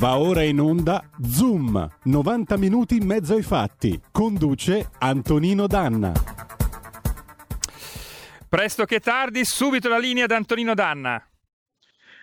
Va ora in onda Zoom, 90 minuti in mezzo ai fatti. Conduce Antonino Danna. Presto che tardi, subito la linea ad Antonino Danna.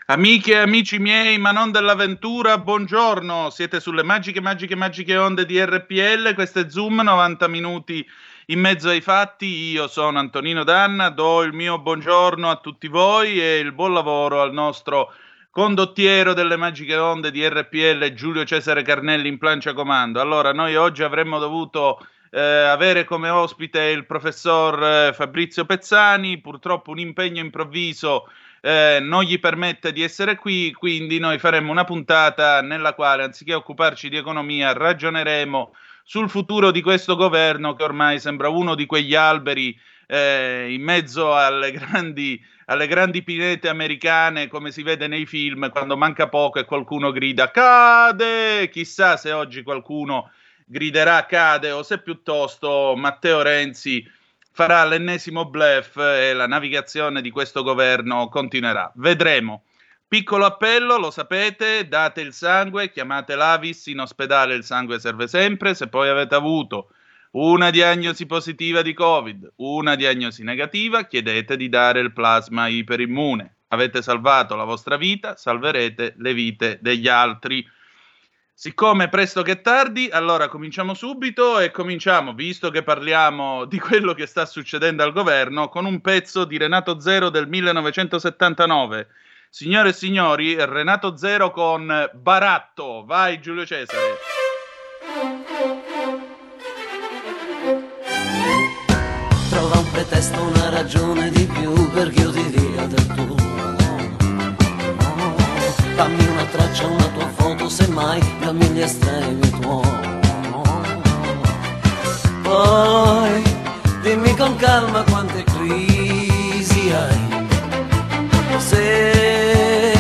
Amiche e amici miei, ma non dell'avventura, buongiorno. Siete sulle magiche, magiche, magiche onde di RPL. Questo è Zoom, 90 minuti in mezzo ai fatti. Io sono Antonino Danna, do il mio buongiorno a tutti voi e il buon lavoro al nostro condottiero delle magiche onde di RPL, Giulio Cesare Carnelli in plancia comando. Allora, noi oggi avremmo dovuto eh, avere come ospite il professor eh, Fabrizio Pezzani, purtroppo un impegno improvviso eh, non gli permette di essere qui, quindi noi faremo una puntata nella quale, anziché occuparci di economia, ragioneremo sul futuro di questo governo che ormai sembra uno di quegli alberi eh, in mezzo alle grandi, alle grandi pinete americane, come si vede nei film, quando manca poco e qualcuno grida cade. Chissà se oggi qualcuno griderà cade o se piuttosto Matteo Renzi farà l'ennesimo bluff e la navigazione di questo governo continuerà. Vedremo. Piccolo appello, lo sapete, date il sangue, chiamate l'Avis, in ospedale il sangue serve sempre, se poi avete avuto una diagnosi positiva di Covid, una diagnosi negativa, chiedete di dare il plasma iperimmune. Avete salvato la vostra vita, salverete le vite degli altri. Siccome presto che tardi, allora cominciamo subito e cominciamo, visto che parliamo di quello che sta succedendo al governo, con un pezzo di Renato Zero del 1979. Signore e signori, Renato Zero con Baratto. Vai Giulio Cesare. Pretesto, una ragione di più perché io ti dia del tuo. Dammi una traccia, una tua foto, semmai dammi gli estremi tuoi. Poi dimmi con calma quante crisi hai. Se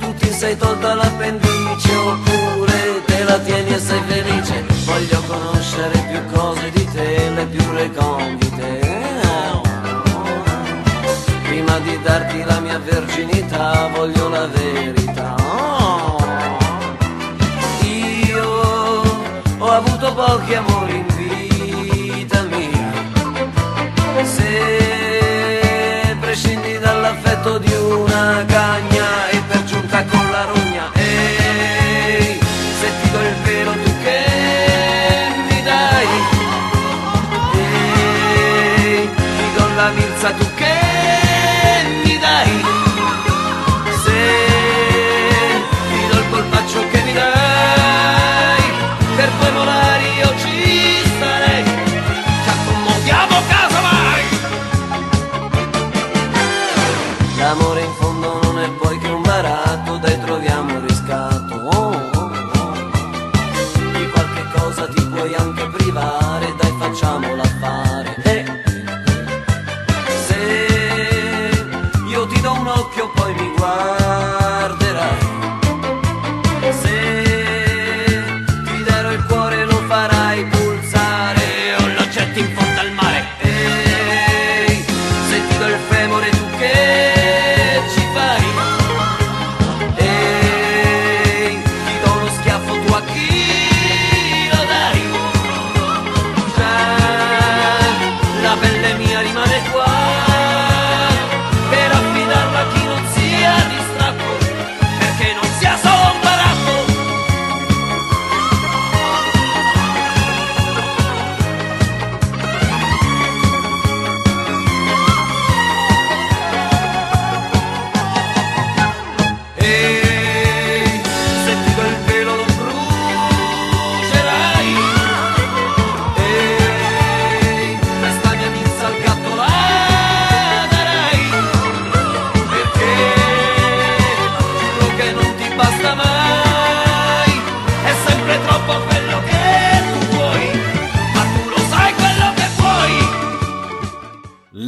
tu ti sei tolta l'appendice oppure te la tieni e sei felice, voglio conoscere più cose di te, le più recondite. Prima di darti la mia verginità voglio la verità. Io ho avuto pochi amori in vita mia. Se prescindi dall'affetto di una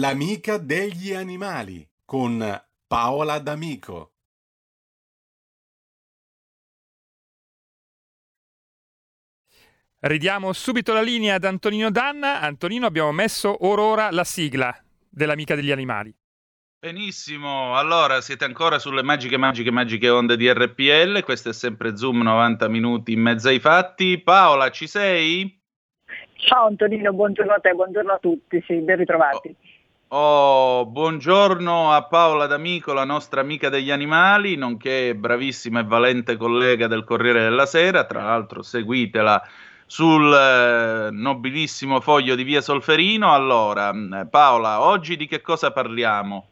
L'amica degli animali con Paola D'Amico. Ridiamo subito la linea ad Antonino Danna. Antonino, abbiamo messo or ora la sigla dell'amica degli animali. Benissimo, allora siete ancora sulle magiche, magiche, magiche onde di RPL, questo è sempre Zoom 90 minuti in mezzo ai fatti. Paola, ci sei? Ciao Antonino, buongiorno a te, buongiorno a tutti, sì, ben ritrovati. Oh, buongiorno a Paola D'Amico, la nostra amica degli animali, nonché bravissima e valente collega del Corriere della Sera, tra l'altro seguitela sul eh, nobilissimo foglio di Via Solferino. Allora, Paola, oggi di che cosa parliamo?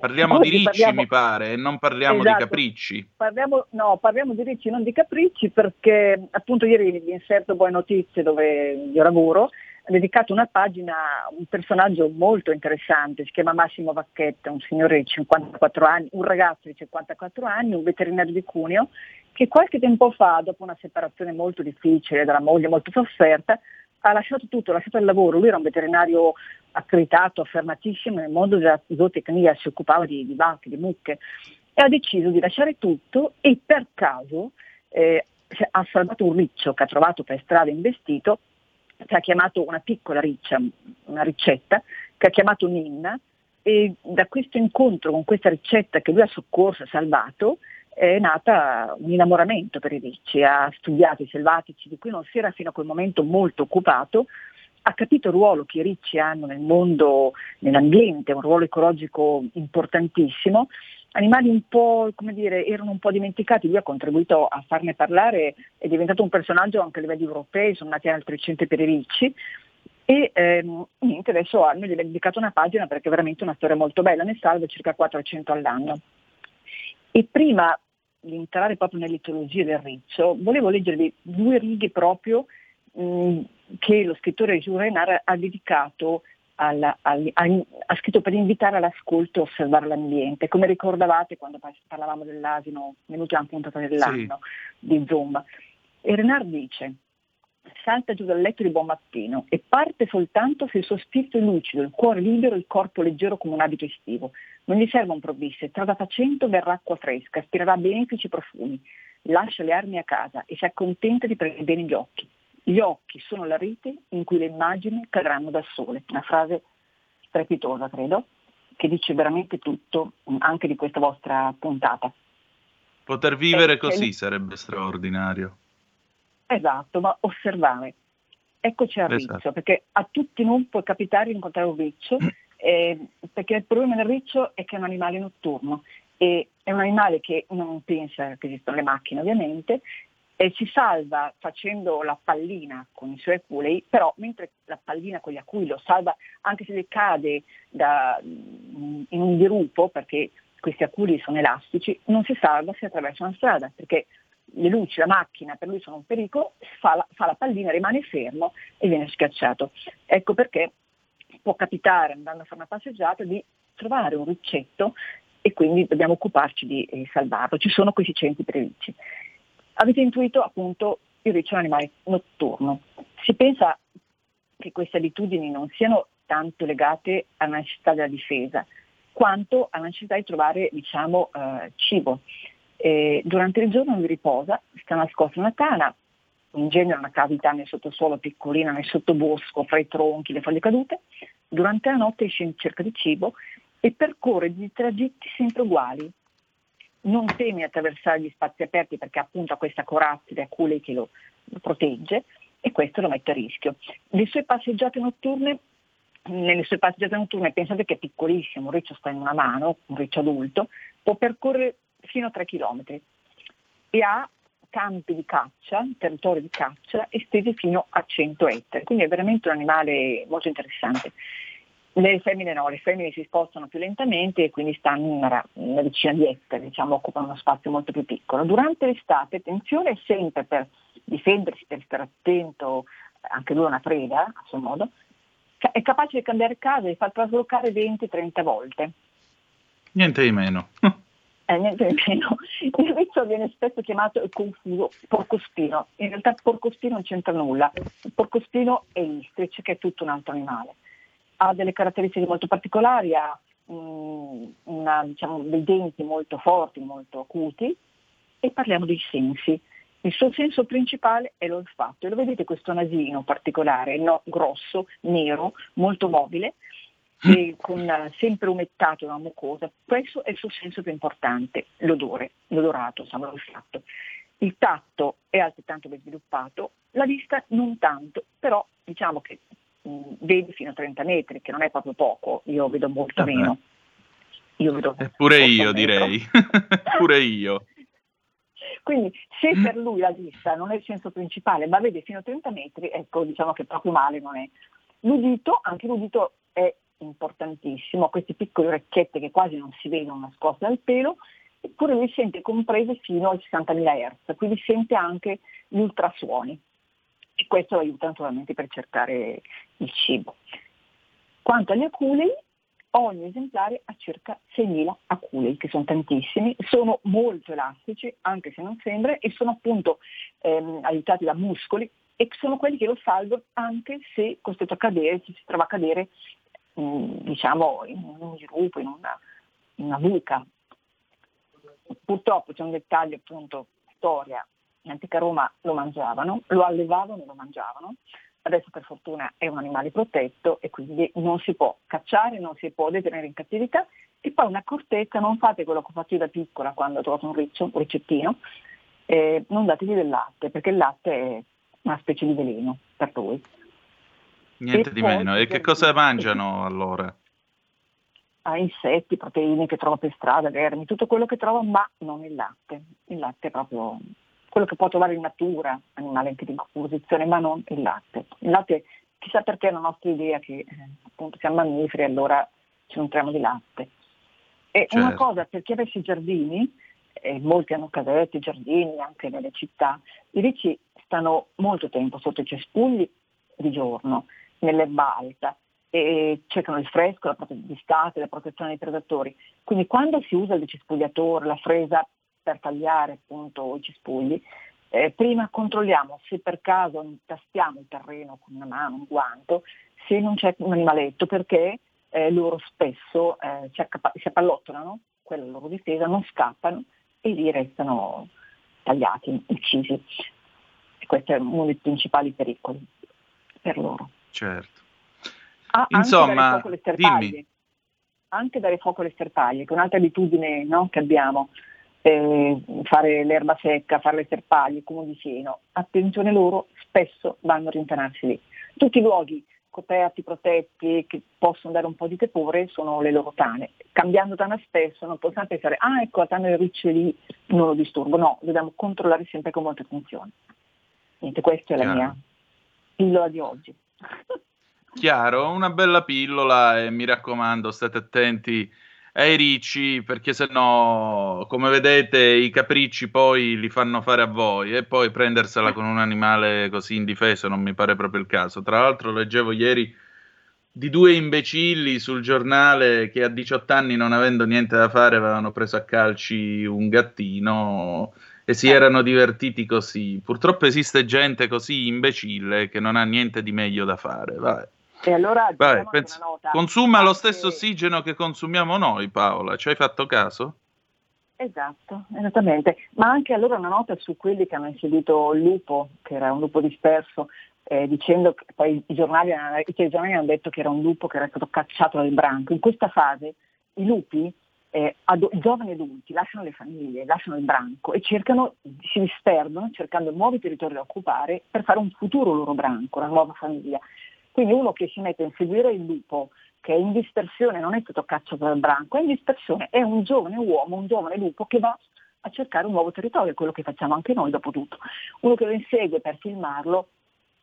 Parliamo Oggi di ricci, parliamo... mi pare, e non parliamo esatto. di capricci. Parliamo, no, parliamo di ricci, non di capricci, perché appunto ieri vi inserto Buone Notizie dove io lavoro, dedicato una pagina a un personaggio molto interessante, si chiama Massimo Vacchetta, un signore di 54 anni, un ragazzo di 54 anni, un veterinario di Cuneo, che qualche tempo fa, dopo una separazione molto difficile dalla moglie, molto sofferta, ha lasciato tutto, ha lasciato il lavoro, lui era un veterinario accreditato, affermatissimo nel mondo della zootecnia, si occupava di, di vacche, di mucche, e ha deciso di lasciare tutto e per caso eh, ha salvato un riccio che ha trovato per strada investito, che ha chiamato una piccola riccia, una ricetta, che ha chiamato Ninna, e da questo incontro con questa ricetta che lui ha soccorso, ha salvato, è nata un innamoramento per i ricci, ha studiato i selvatici di cui non si era fino a quel momento molto occupato, ha capito il ruolo che i ricci hanno nel mondo, nell'ambiente, un ruolo ecologico importantissimo, animali un po', come dire, erano un po' dimenticati, lui ha contribuito a farne parlare, è diventato un personaggio anche a livelli europei, sono nati altri centri per i ricci e ehm, niente, adesso noi gli dedicato una pagina perché è veramente una storia molto bella, ne salva circa 400 all'anno. E prima di entrare proprio nell'etologia del riccio, volevo leggervi due righe proprio mh, che lo scrittore Jules Renard ha dedicato alla, al, a, ha scritto per invitare all'ascolto e osservare l'ambiente. Come ricordavate quando parlavamo dell'asino, nell'ultima puntata dell'anno sì. di Zoom. E Renard dice, salta giù dal letto di buon mattino e parte soltanto se il suo spirito è lucido, il cuore libero, il corpo leggero come un abito estivo. Non gli serve un provviste, strada facendo verrà acqua fresca, aspirerà benefici profumi, lascia le armi a casa e si accontenta di prendere bene gli occhi. Gli occhi sono la rete in cui le immagini cadranno dal sole. Una frase strepitosa, credo, che dice veramente tutto anche di questa vostra puntata. Poter vivere eh, così eh, sarebbe straordinario. Esatto, ma osservare. Eccoci al esatto. riccio, perché a tutti non può capitare di incontrare un riccio, eh, perché il problema del riccio è che è un animale notturno e è un animale che non pensa che esistono le macchine ovviamente e si salva facendo la pallina con i suoi aculei, però mentre la pallina con gli aculi lo salva anche se le cade da, in un dirupo, perché questi aculi sono elastici, non si salva se attraversa una strada, perché le luci, la macchina per lui sono un pericolo, fa la, fa la pallina, rimane fermo e viene schiacciato. Ecco perché può capitare andando a fare una passeggiata di trovare un riccetto e quindi dobbiamo occuparci di eh, salvarlo. Ci sono questi centri previsti. Avete intuito appunto il riccio è un animale notturno. Si pensa che queste abitudini non siano tanto legate alla necessità della difesa, quanto alla necessità di trovare diciamo, eh, cibo. E durante il giorno lui riposa, sta nascosto in una tana, in genere una cavità nel sottosuolo piccolina, nel sottobosco, fra i tronchi, le foglie cadute. Durante la notte esce in cerca di cibo e percorre dei tragitti sempre uguali, non teme attraversare gli spazi aperti perché appunto ha questa corazza di che lo protegge e questo lo mette a rischio. Le sue passeggiate notturne nelle sue passeggiate notturne pensate che è piccolissimo, un riccio sta in una mano, un riccio adulto, può percorrere fino a 3 km e ha campi di caccia, territori di caccia estesi fino a 100 ettari, quindi è veramente un animale molto interessante. Le femmine no, le femmine si spostano più lentamente e quindi stanno in una, una decina di ettari, diciamo, occupano uno spazio molto più piccolo. Durante l'estate, attenzione, sempre per difendersi, per stare attento, anche lui è una preda a suo modo, è capace di cambiare casa e far traslocare 20-30 volte. Niente di meno. eh, niente di meno. Il riccio viene spesso chiamato e confuso porcospino. In realtà porcospino non c'entra nulla. Il porcospino è l'istrice, che è tutto un altro animale ha delle caratteristiche molto particolari, ha mm, una, diciamo, dei denti molto forti, molto acuti e parliamo dei sensi. Il suo senso principale è l'olfatto e lo vedete questo nasino particolare, no, grosso, nero, molto mobile e con eh, sempre umettato una mucosa, questo è il suo senso più importante, l'odore, l'odorato, insomma l'olfatto. Il tatto è altrettanto ben sviluppato, la vista non tanto, però diciamo che vedi fino a 30 metri, che non è proprio poco, io vedo molto Vabbè. meno. Io vedo Pure molto io direi, pure io. Quindi se per lui la vista non è il senso principale, ma vede fino a 30 metri, ecco, diciamo che proprio male non è. L'udito, anche l'udito è importantissimo, queste piccole orecchiette che quasi non si vedono nascoste dal pelo, eppure lui sente comprese fino ai 60.000 Hz, quindi sente anche gli ultrasuoni e questo aiuta naturalmente per cercare il cibo. Quanto agli aculei, ogni esemplare ha circa 6.000 aculei, che sono tantissimi, sono molto elastici, anche se non sembra, e sono appunto ehm, aiutati da muscoli e sono quelli che lo salvano anche se costretto a cadere, se si trova a cadere mh, diciamo in un sviluppo, in una, in una buca. Purtroppo c'è un dettaglio appunto, storia, in antica Roma lo mangiavano, lo allevavano e lo mangiavano, adesso per fortuna è un animale protetto e quindi non si può cacciare, non si può detenere in cattività e poi un'accortezza, non fate quello che ho fatto io da piccola quando ho trovato un riccio, un ricettino, eh, non dategli del latte perché il latte è una specie di veleno per lui. Niente E di meno. E che cosa mangiano allora? ha insetti, proteine che trova per strada, vermi, tutto quello che trova, ma non il latte. Il latte è proprio quello che può trovare in natura, animale anche di composizione, ma non il latte. Il latte, chissà perché è la nostra idea che eh, appunto siamo mammiferi, allora ci nutriamo di latte. E una Certo. cosa, per chi avesse i giardini, eh, molti hanno casette, giardini anche nelle città, i ricci stanno molto tempo sotto i cespugli di giorno, nell'erba alta, e cercano il fresco, la prote- d'estate, la protezione dai predatori. Quindi quando si usa il decespugliatore, la fresa per tagliare appunto i cespugli, eh, prima controlliamo se per caso intastiamo il terreno con una mano, un guanto, se non c'è un animaletto, perché eh, loro spesso eh, si, accapa- si appallottonano, quella è la loro difesa, non scappano e lì restano tagliati, uccisi. E questo è uno dei principali pericoli per loro. Certo. Ah, anche Insomma, sterpaglie. dimmi. Anche dare fuoco alle sterpaglie, che è un'altra abitudine no, che abbiamo, eh, fare l'erba secca, fare le di fieno. Attenzione loro, spesso vanno a rintanarsi lì. Tutti i luoghi coperti, protetti, che possono dare un po' di tepore, sono le loro tane. Cambiando tana spesso non possiamo pensare, ah ecco la tana del riccio lì, non lo disturbo. No, dobbiamo controllare sempre con molta attenzione. Niente, questa è la Chiaro. mia pillola di oggi. Chiaro, una bella pillola e mi raccomando, state attenti ai ricci perché sennò, come vedete, i capricci poi li fanno fare a voi e poi prendersela con un animale così indifeso non mi pare proprio il caso. Tra l'altro leggevo ieri di due imbecilli sul giornale che a 18 anni non avendo niente da fare avevano preso a calci un gattino e si Eh. erano divertiti così. Purtroppo esiste gente così imbecille che non ha niente di meglio da fare. Vabbè. E allora Vai, diciamo nota. consuma lo stesso ossigeno che consumiamo noi, Paola. Ci hai fatto caso? Esatto, esattamente. Ma anche allora una nota su quelli che hanno inserito il lupo, che era un lupo disperso, eh, dicendo che poi i giornali, hanno- i telegiornali hanno detto che era un lupo che era stato cacciato dal branco. In questa fase i lupi, eh, adu- i giovani adulti, lasciano le famiglie, lasciano il branco e cercano, si disperdono cercando nuovi territori da occupare per fare un futuro loro branco, una nuova famiglia. Quindi uno che si mette a inseguire il lupo, che è in dispersione, non è stato cacciato dal branco, è in dispersione, è un giovane uomo, un giovane lupo che va a cercare un nuovo territorio, è quello che facciamo anche noi dopo tutto. Uno che lo insegue per filmarlo,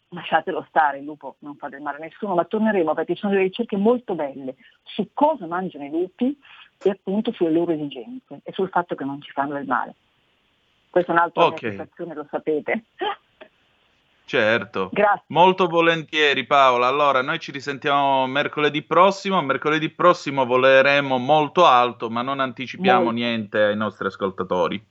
lasciatelo stare, il lupo non fa del male a nessuno, ma torneremo perché ci sono delle ricerche molto belle su cosa mangiano i lupi e appunto sulle loro esigenze e sul fatto che non ci fanno del male. Questa è un'altra Ok. situazione, lo sapete. Certo. Grazie. Molto volentieri Paola. Allora, noi ci risentiamo mercoledì prossimo. Mercoledì prossimo voleremo molto alto, ma non anticipiamo Molto. niente ai nostri ascoltatori.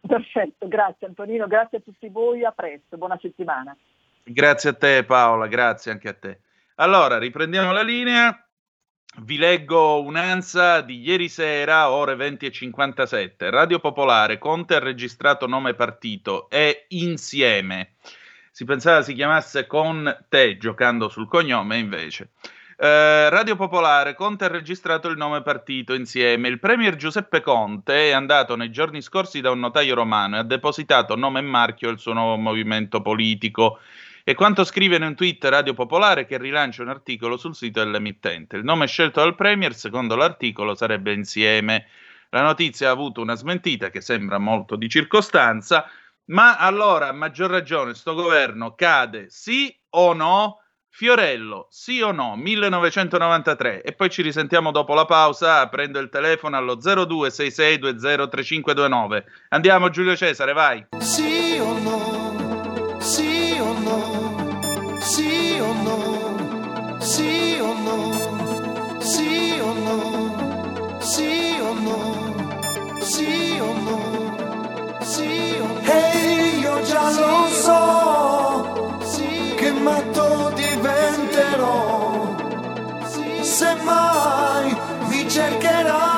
Perfetto, grazie Antonino, grazie a tutti voi, a presto, buona settimana. Grazie a te Paola, grazie anche a te. Allora, riprendiamo la linea. Vi leggo un'ansa di ieri sera, ore 20 e 57. Radio Popolare, Conte ha registrato nome partito e insieme. Si pensava si chiamasse con te giocando sul cognome, invece. Eh, Radio Popolare, Conte ha registrato il nome partito insieme. Il premier Giuseppe Conte è andato nei giorni scorsi da un notaio romano e ha depositato nome e marchio il suo nuovo movimento politico. E quanto scrive in un tweet Radio Popolare che rilancia un articolo sul sito dell'emittente. Il nome scelto dal premier, secondo l'articolo, sarebbe Insieme. La notizia ha avuto una smentita che sembra molto di circostanza, ma allora a maggior ragione sto governo cade sì o no? Fiorello, sì o no? 1993. E poi ci risentiamo dopo la pausa. Prendo il telefono allo 0266203529. Andiamo Giulio Cesare, vai. Sì o no? non so sì, che matto diventerò. Sì, se mai mi cercherai.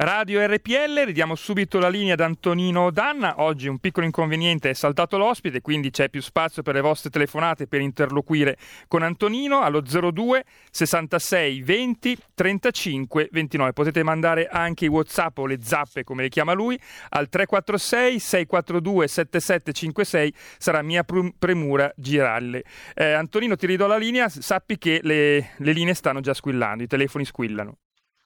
Radio RPL, ridiamo subito la linea ad Antonino Danna. Oggi un piccolo inconveniente è saltato l'ospite, quindi c'è più spazio per le vostre telefonate per interloquire con Antonino allo 02 66 20 35 29. Potete mandare anche i WhatsApp o le zappe, come le chiama lui, al 346 642 7756. Sarà mia pr- premura girarle. Eh, Antonino, ti ridò la linea. Sappi che le, le linee stanno già squillando, i telefoni squillano.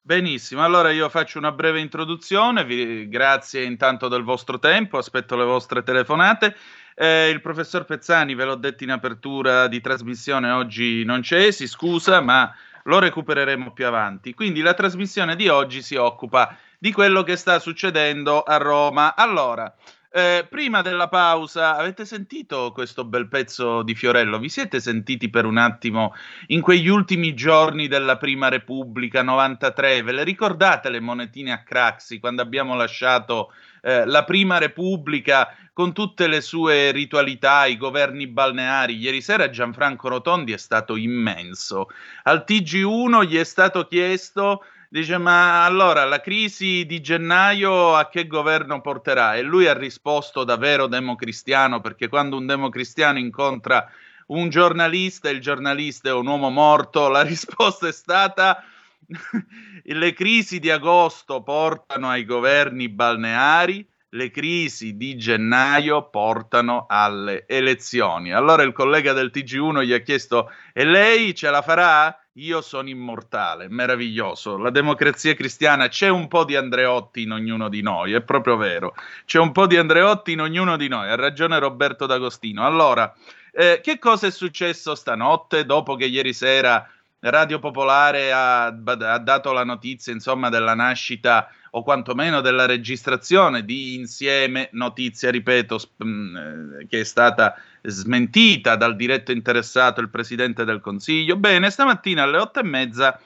Benissimo, allora io faccio una breve introduzione, vi- grazie intanto del vostro tempo, aspetto le vostre telefonate. Eh, il professor Pezzani, ve l'ho detto in apertura di trasmissione, oggi non c'è, si scusa, ma lo recupereremo più avanti. Quindi la trasmissione di oggi si occupa di quello che sta succedendo a Roma. Allora, eh, prima della pausa, avete sentito questo bel pezzo di Fiorello? Vi siete sentiti per un attimo in quegli ultimi giorni della Prima Repubblica 93? Ve le ricordate le monetine a Craxi quando abbiamo lasciato eh, la Prima Repubblica con tutte le sue ritualità, i governi balneari? Ieri sera Gianfranco Rotondi è stato immenso. Al TG1 gli è stato chiesto Dice, ma allora la crisi di gennaio a che governo porterà? E lui ha risposto da vero democristiano, perché quando un democristiano incontra un giornalista il giornalista è un uomo morto, la risposta è stata le crisi di agosto portano ai governi balneari, le crisi di gennaio portano alle elezioni. Allora il collega del TG1 gli ha chiesto, e lei ce la farà? Io sono immortale, meraviglioso. La democrazia cristiana c'è un po' di Andreotti in ognuno di noi, è proprio vero. C'è un po' di Andreotti in ognuno di noi, ha ragione Roberto D'Agostino. Allora, eh, che cosa è successo stanotte dopo che ieri sera Radio Popolare ha, ha dato la notizia, insomma, della nascita o quantomeno della registrazione di Insieme, notizia, ripeto, sp- mh, eh, che è stata smentita dal diretto interessato, il Presidente del Consiglio. Bene, stamattina alle otto e mezza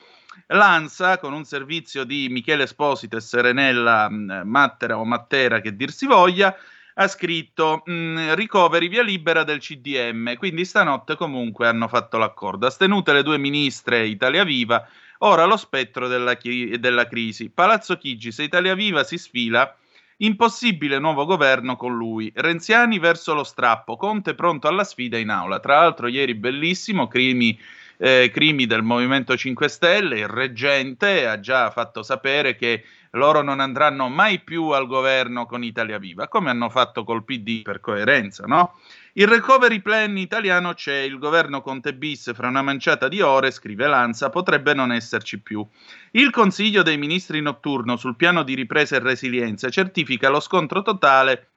l'ANSA, con un servizio di Michele Esposito e Serenella mh, Mattera o Mattera, che dir si voglia, ha scritto mh, ricoveri via libera del CDM, quindi stanotte comunque hanno fatto l'accordo. Astenute le due ministre Italia Viva, Ora lo spettro della, chi- della crisi. Palazzo Chigi, se Italia Viva si sfila, impossibile nuovo governo con lui. Renziani verso lo strappo, Conte pronto alla sfida in aula. Tra l'altro ieri bellissimo, crimi, eh, crimi del Movimento 5 Stelle, il reggente ha già fatto sapere che loro non andranno mai più al governo con Italia Viva, come hanno fatto col PD per coerenza, no? Il recovery plan italiano c'è, il governo Conte bis fra una manciata di ore, scrive Lanza, potrebbe non esserci più. Il Consiglio dei Ministri notturno sul piano di ripresa e resilienza certifica lo scontro totale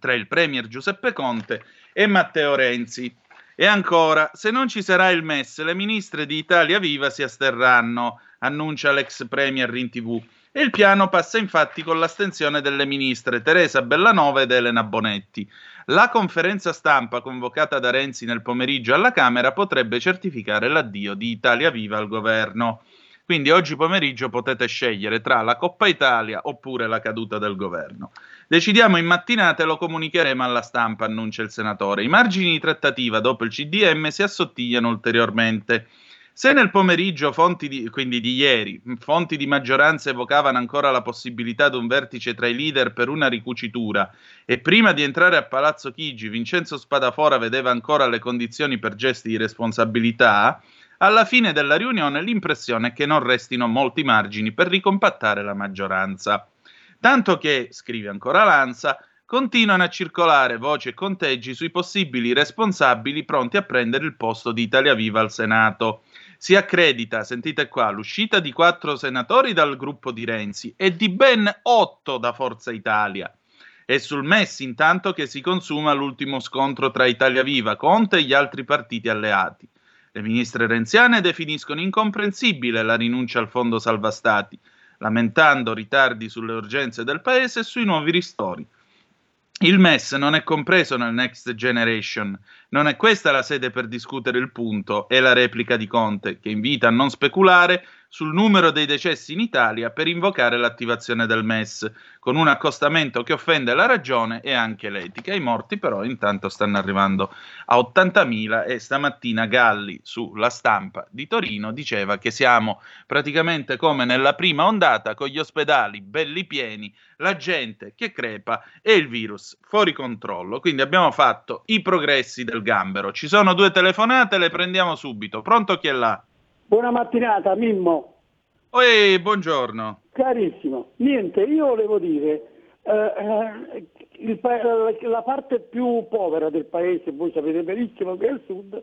tra il Premier Giuseppe Conte e Matteo Renzi. E ancora, se non ci sarà il MES, le ministre di Italia Viva si asterranno, annuncia l'ex Premier in tv. E il piano passa infatti con l'astensione delle ministre Teresa Bellanova ed Elena Bonetti. La conferenza stampa convocata da Renzi nel pomeriggio alla Camera potrebbe certificare l'addio di Italia Viva al governo. Quindi oggi pomeriggio potete scegliere tra la Coppa Italia oppure la caduta del governo. Decidiamo in mattinata e lo comunicheremo alla stampa, annuncia il senatore. I margini di trattativa dopo il CDM si assottigliano ulteriormente. Se nel pomeriggio, fonti di, quindi di ieri, fonti di maggioranza evocavano ancora la possibilità di un vertice tra i leader per una ricucitura e prima di entrare a Palazzo Chigi Vincenzo Spadafora vedeva ancora le condizioni per gesti di responsabilità, alla fine della riunione l'impressione è che non restino molti margini per ricompattare la maggioranza. Tanto che, scrive ancora Lanza, continuano a circolare voci e conteggi sui possibili responsabili pronti a prendere il posto di Italia Viva al Senato si accredita, sentite qua, l'uscita di quattro senatori dal gruppo di Renzi e di ben otto da Forza Italia. È sul MES intanto che si consuma l'ultimo scontro tra Italia Viva, Conte e gli altri partiti alleati. Le ministre renziane definiscono incomprensibile la rinuncia al fondo salva stati, lamentando ritardi sulle urgenze del paese e sui nuovi ristori. Il MES non è compreso nel Next Generation, non è questa la sede per discutere il punto, è la replica di Conte, che invita a non speculare sul numero dei decessi in Italia per invocare l'attivazione del MES, con un accostamento che offende la ragione e anche l'etica. I morti però intanto stanno arrivando a 80.000 e stamattina Galli sulla stampa di Torino diceva che siamo praticamente come nella prima ondata con gli ospedali belli pieni, la gente che crepa e il virus fuori controllo. Quindi abbiamo fatto i progressi del gambero. Ci sono due telefonate, le prendiamo subito. Pronto chi è là? Buona mattinata, Mimmo. Oi, buongiorno. Carissimo. Niente, io volevo dire, eh, eh, il la parte più povera del paese, voi sapete benissimo che è il sud,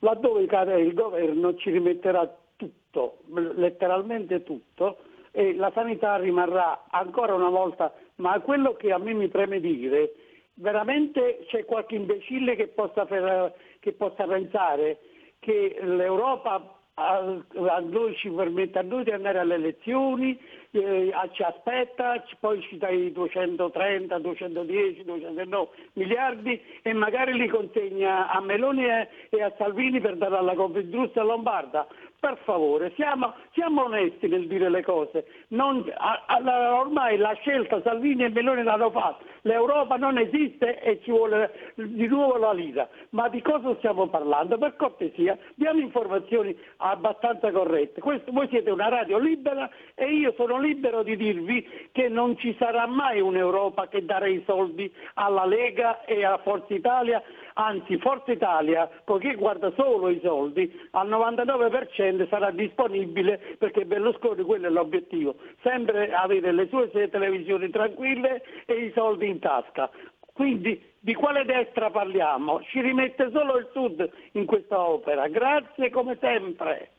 laddove cade il governo ci rimetterà tutto, letteralmente tutto, e la sanità rimarrà ancora una volta, ma quello che a me mi preme dire, veramente c'è qualche imbecille che possa, che possa pensare che l'Europa a, noi ci permette a noi di andare alle elezioni, eh, ci aspetta, poi ci dai 230, 210, 209 miliardi e magari li consegna a Meloni e a Salvini per dare alla Confindustria Lombarda. Per favore, siamo, siamo onesti nel dire le cose. Non- a- a- ormai la scelta Salvini e Meloni l'hanno fatta. L'Europa non esiste e ci vuole di nuovo la lira. Ma di cosa stiamo parlando? Per cortesia, diamo informazioni abbastanza corrette. Questo- voi siete una radio libera e io sono libero di dirvi che non ci sarà mai un'Europa che darà i soldi alla Lega e a Forza Italia, anzi Forza Italia, poiché guarda solo i soldi, al 99% sarà disponibile perché Berlusconi quello è l'obiettivo, sempre avere le sue televisioni tranquille e i soldi in tasca. Quindi di quale destra parliamo? Ci rimette solo il Sud in questa opera. Grazie come sempre.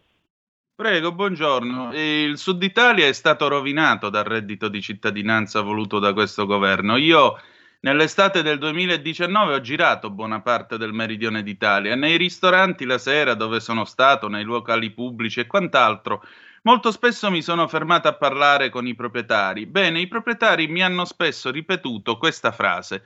Prego, buongiorno. Il Sud Italia è stato rovinato dal reddito di cittadinanza voluto da questo governo. Io nell'estate del 2019 ho girato buona parte del meridione d'Italia, nei ristoranti la sera dove sono stato, nei locali pubblici e quant'altro. Molto spesso mi sono fermato a parlare con i proprietari. Bene, i proprietari mi hanno spesso ripetuto questa frase.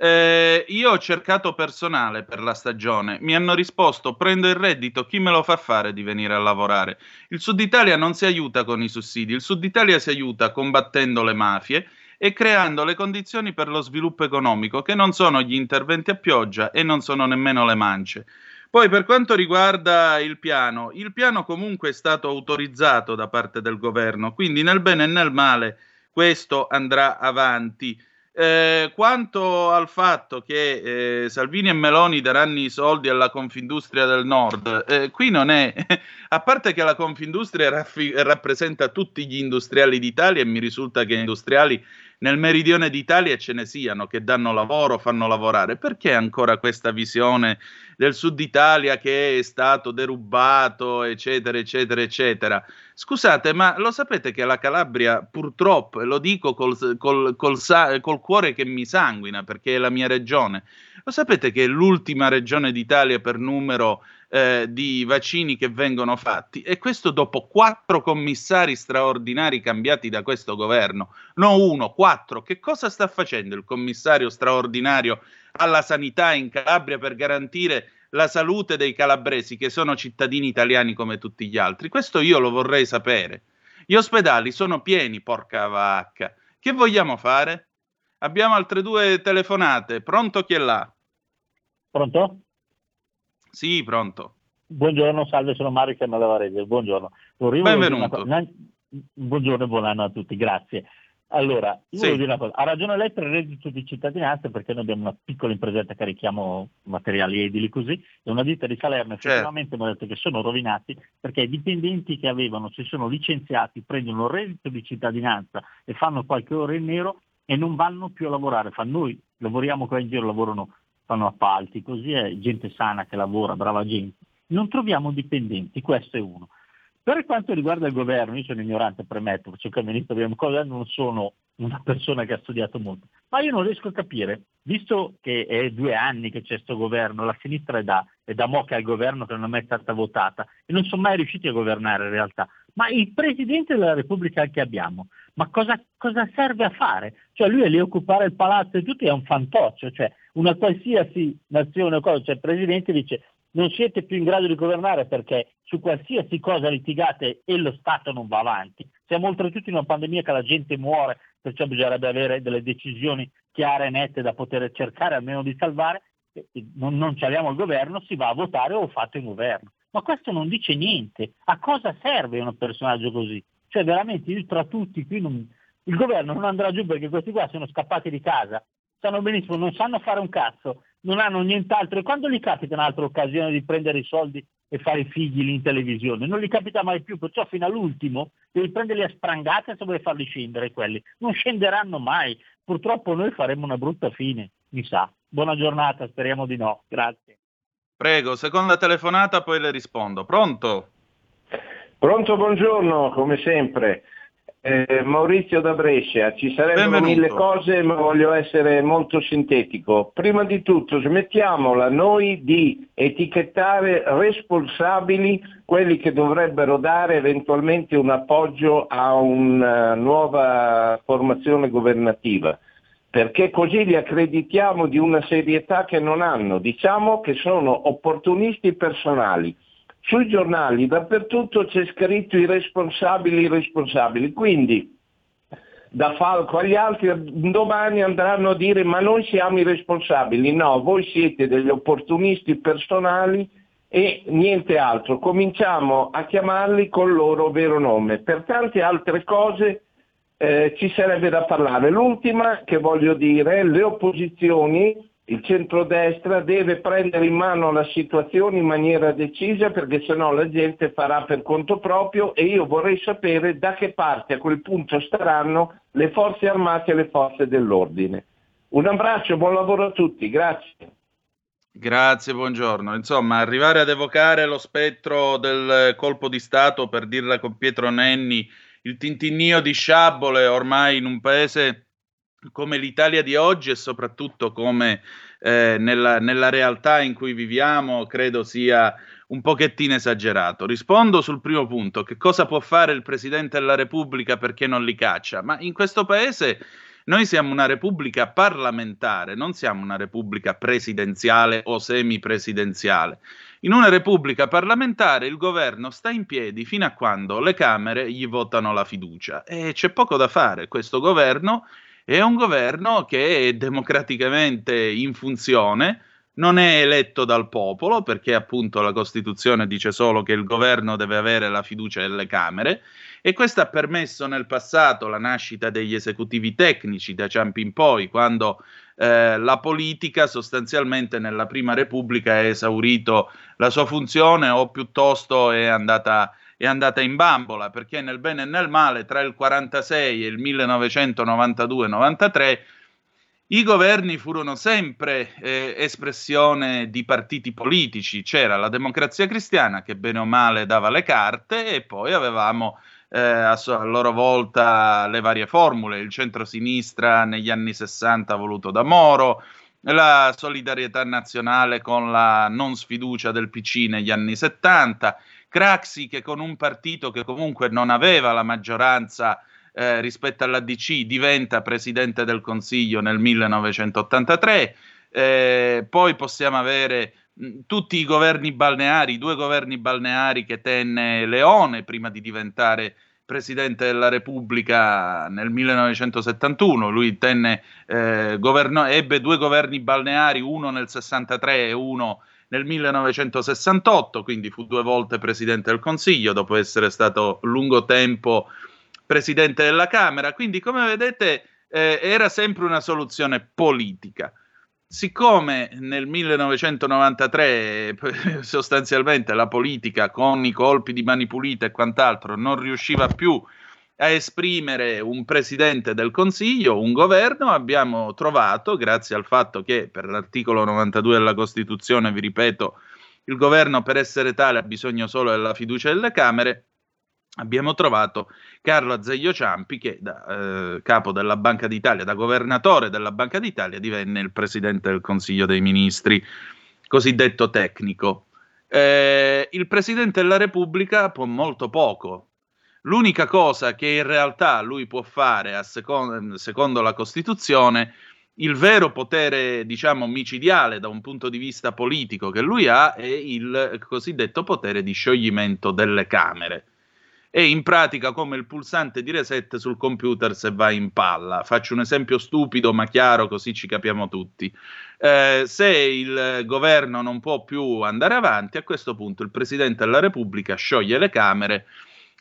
Eh, io ho cercato personale per la stagione, mi hanno risposto prendo il reddito, chi me lo fa fare di venire a lavorare? Il Sud Italia non si aiuta con i sussidi, il Sud Italia si aiuta combattendo le mafie e creando le condizioni per lo sviluppo economico, che non sono gli interventi a pioggia e non sono nemmeno le mance. Poi per quanto riguarda il piano, il piano comunque è stato autorizzato da parte del governo, quindi nel bene e nel male questo andrà avanti. Eh, quanto al fatto che eh, Salvini e Meloni daranno i soldi alla Confindustria del Nord, eh, qui non è, a parte che la Confindustria raffi- rappresenta tutti gli industriali d'Italia e mi risulta che industriali nel meridione d'Italia ce ne siano che danno lavoro, fanno lavorare, perché ancora questa visione del Sud Italia che è stato derubato, eccetera, eccetera, eccetera? Scusate, ma lo sapete che la Calabria, purtroppo, e lo dico col, col- col col cuore che mi sanguina perché è la mia regione, lo sapete che è l'ultima regione d'Italia per numero eh, di vaccini che vengono fatti e questo dopo quattro commissari straordinari cambiati da questo governo, non uno, quattro. Che cosa sta facendo il commissario straordinario alla sanità in Calabria per garantire la salute dei calabresi che sono cittadini italiani come tutti gli altri? Questo io lo vorrei sapere. Gli ospedali sono pieni, porca vacca. Che vogliamo fare? Abbiamo altre due telefonate. Pronto chi è là? Pronto? Sì, pronto. Buongiorno, salve, sono Mario Chiama da Varese. Buongiorno. Vorrei Benvenuto. una Buongiorno e buon anno a tutti, grazie. Allora, io Sì. voglio dire una cosa, ha ragione lei per il reddito di cittadinanza perché noi abbiamo una piccola impresetta che richiamo materiali edili così, e una ditta di Salerno Certo. effettivamente mi ha detto che sono rovinati perché i dipendenti che avevano, si sono licenziati, prendono il reddito di cittadinanza e fanno qualche ora in nero e non vanno più a lavorare. Fa, noi lavoriamo qua in giro, lavorano, fanno appalti, così è gente sana che lavora, brava gente. Non troviamo dipendenti, questo è uno. Per quanto riguarda il governo, io sono ignorante, premetto, il camionista, abbiamo cose, non sono una persona che ha studiato molto, ma io non riesco a capire, visto che è due anni che c'è questo governo, la sinistra è da, è da mo' che è al governo che non è mai stata votata e non sono mai riusciti a governare in realtà, ma il Presidente della Repubblica che abbiamo, ma cosa, cosa serve a fare? Cioè lui è lì a occupare il palazzo e tutto è un fantoccio, cioè una qualsiasi nazione o cosa, cioè il Presidente dice non siete più in grado di governare perché su qualsiasi cosa litigate e lo Stato non va avanti. Siamo oltretutto in una pandemia che la gente muore, perciò bisognerebbe avere delle decisioni chiare e nette da poter cercare almeno di salvare. Non, non ci abbiamo il governo, si va a votare o fate un governo. Ma questo non dice niente. A cosa serve un personaggio così? Cioè veramente io tra tutti qui non- il governo non andrà giù perché questi qua sono scappati di casa, sanno benissimo, non sanno fare un cazzo, non hanno nient'altro e quando gli capita un'altra occasione di prendere i soldi e fare i figli lì in televisione, non gli capita mai più, perciò fino all'ultimo devi prenderli a sprangate se vuoi farli scendere quelli, non scenderanno mai, purtroppo noi faremo una brutta fine, mi sa. Buona giornata, speriamo di no, grazie. Prego, seconda telefonata, poi le rispondo. Pronto? Pronto, buongiorno, come sempre. Eh, Maurizio da Brescia, ci sarebbero Benvenuto. mille cose ma voglio essere molto sintetico. Prima di tutto smettiamola noi di etichettare responsabili quelli che dovrebbero dare eventualmente un appoggio a una nuova formazione governativa perché così li accreditiamo di una serietà che non hanno. Diciamo che sono opportunisti personali. Sui giornali dappertutto c'è scritto i responsabili, i responsabili. Quindi da Falco agli altri domani andranno a dire ma noi siamo i responsabili. No, voi siete degli opportunisti personali e niente altro. Cominciamo a chiamarli col loro vero nome. Per tante altre cose eh, ci sarebbe da parlare. L'ultima che voglio dire, le opposizioni, il centrodestra deve prendere in mano la situazione in maniera decisa perché sennò la gente farà per conto proprio e io vorrei sapere da che parte a quel punto staranno le forze armate e le forze dell'ordine. Un abbraccio, buon lavoro a tutti, grazie. Grazie, buongiorno. Insomma, arrivare ad evocare lo spettro del colpo di Stato, per dirla con Pietro Nenni, il tintinnio di sciabole ormai in un paese come l'Italia di oggi e soprattutto come eh, nella, nella realtà in cui viviamo, credo sia un pochettino esagerato. Rispondo sul primo punto, che cosa può fare il Presidente della Repubblica perché non li caccia? Ma in questo paese noi siamo una repubblica parlamentare, non siamo una repubblica presidenziale o semipresidenziale. In una repubblica parlamentare il governo sta in piedi fino a quando le Camere gli votano la fiducia e c'è poco da fare. Questo governo è un governo che è democraticamente in funzione, non è eletto dal popolo perché appunto la Costituzione dice solo che il governo deve avere la fiducia delle Camere e questo ha permesso nel passato la nascita degli esecutivi tecnici da Ciampi in poi, quando eh, la politica sostanzialmente nella Prima Repubblica ha esaurito la sua funzione o piuttosto è andata, è andata in bambola, perché nel bene e nel male tra il 46 e il 1992-93 i governi furono sempre eh, espressione di partiti politici, c'era la democrazia cristiana che bene o male dava le carte e poi avevamo eh, a, so- a loro volta le varie formule, il centro-sinistra negli anni 60 voluto da Moro, la solidarietà nazionale con la non sfiducia del PC negli anni 70, Craxi che con un partito che comunque non aveva la maggioranza eh, rispetto all'ADC diventa presidente del Consiglio nel 1983, eh, poi possiamo avere tutti i governi balneari, i due governi balneari che tenne Leone prima di diventare presidente della Repubblica nel 1971, lui tenne, eh, governo- ebbe due governi balneari, uno nel 63 e uno nel 1968, quindi fu due volte presidente del Consiglio dopo essere stato lungo tempo presidente della Camera, quindi come vedete eh, era sempre una soluzione politica. Siccome nel 1993 eh, sostanzialmente la politica con i colpi di mani pulite e quant'altro non riusciva più a esprimere un presidente del Consiglio, un governo, abbiamo trovato, grazie al fatto che per l'articolo 92 della Costituzione, vi ripeto, il governo per essere tale ha bisogno solo della fiducia delle Camere, abbiamo trovato Carlo Azeglio Ciampi che da eh, capo della Banca d'Italia, da governatore della Banca d'Italia, divenne il presidente del Consiglio dei Ministri, cosiddetto tecnico. Eh, il presidente della Repubblica può molto poco. L'unica cosa che in realtà lui può fare, a secon- secondo la Costituzione, il vero potere, diciamo, micidiale da un punto di vista politico che lui ha è il cosiddetto potere di scioglimento delle Camere è in pratica come il pulsante di reset sul computer se va in palla. Faccio un esempio stupido ma chiaro così ci capiamo tutti. Eh, se il governo non può più andare avanti, a questo punto il Presidente della Repubblica scioglie le Camere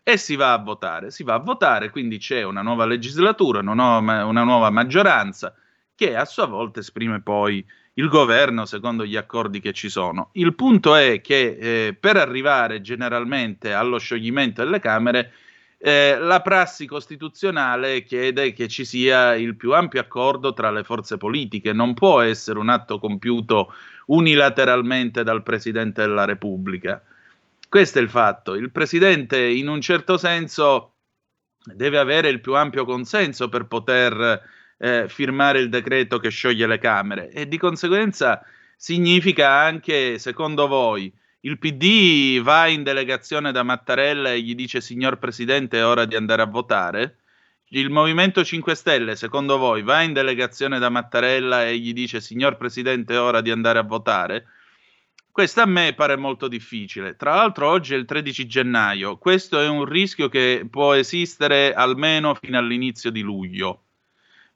e si va a votare. Si va a votare, quindi c'è una nuova legislatura, una nuova, una nuova maggioranza che a sua volta esprime poi il governo secondo gli accordi che ci sono. Il punto è che eh, per arrivare generalmente allo scioglimento delle Camere, eh, la prassi costituzionale chiede che ci sia il più ampio accordo tra le forze politiche, non può essere un atto compiuto unilateralmente dal Presidente della Repubblica. Questo è il fatto. Il Presidente in un certo senso deve avere il più ampio consenso per poter eh, firmare il decreto che scioglie le Camere e di conseguenza significa anche, secondo voi, il PD va in delegazione da Mattarella e gli dice signor Presidente è ora di andare a votare? Il Movimento 5 Stelle, secondo voi, va in delegazione da Mattarella e gli dice signor Presidente è ora di andare a votare? Questo a me pare molto difficile. Tra l'altro oggi è il 13 gennaio, questo è un rischio che può esistere almeno fino all'inizio di luglio,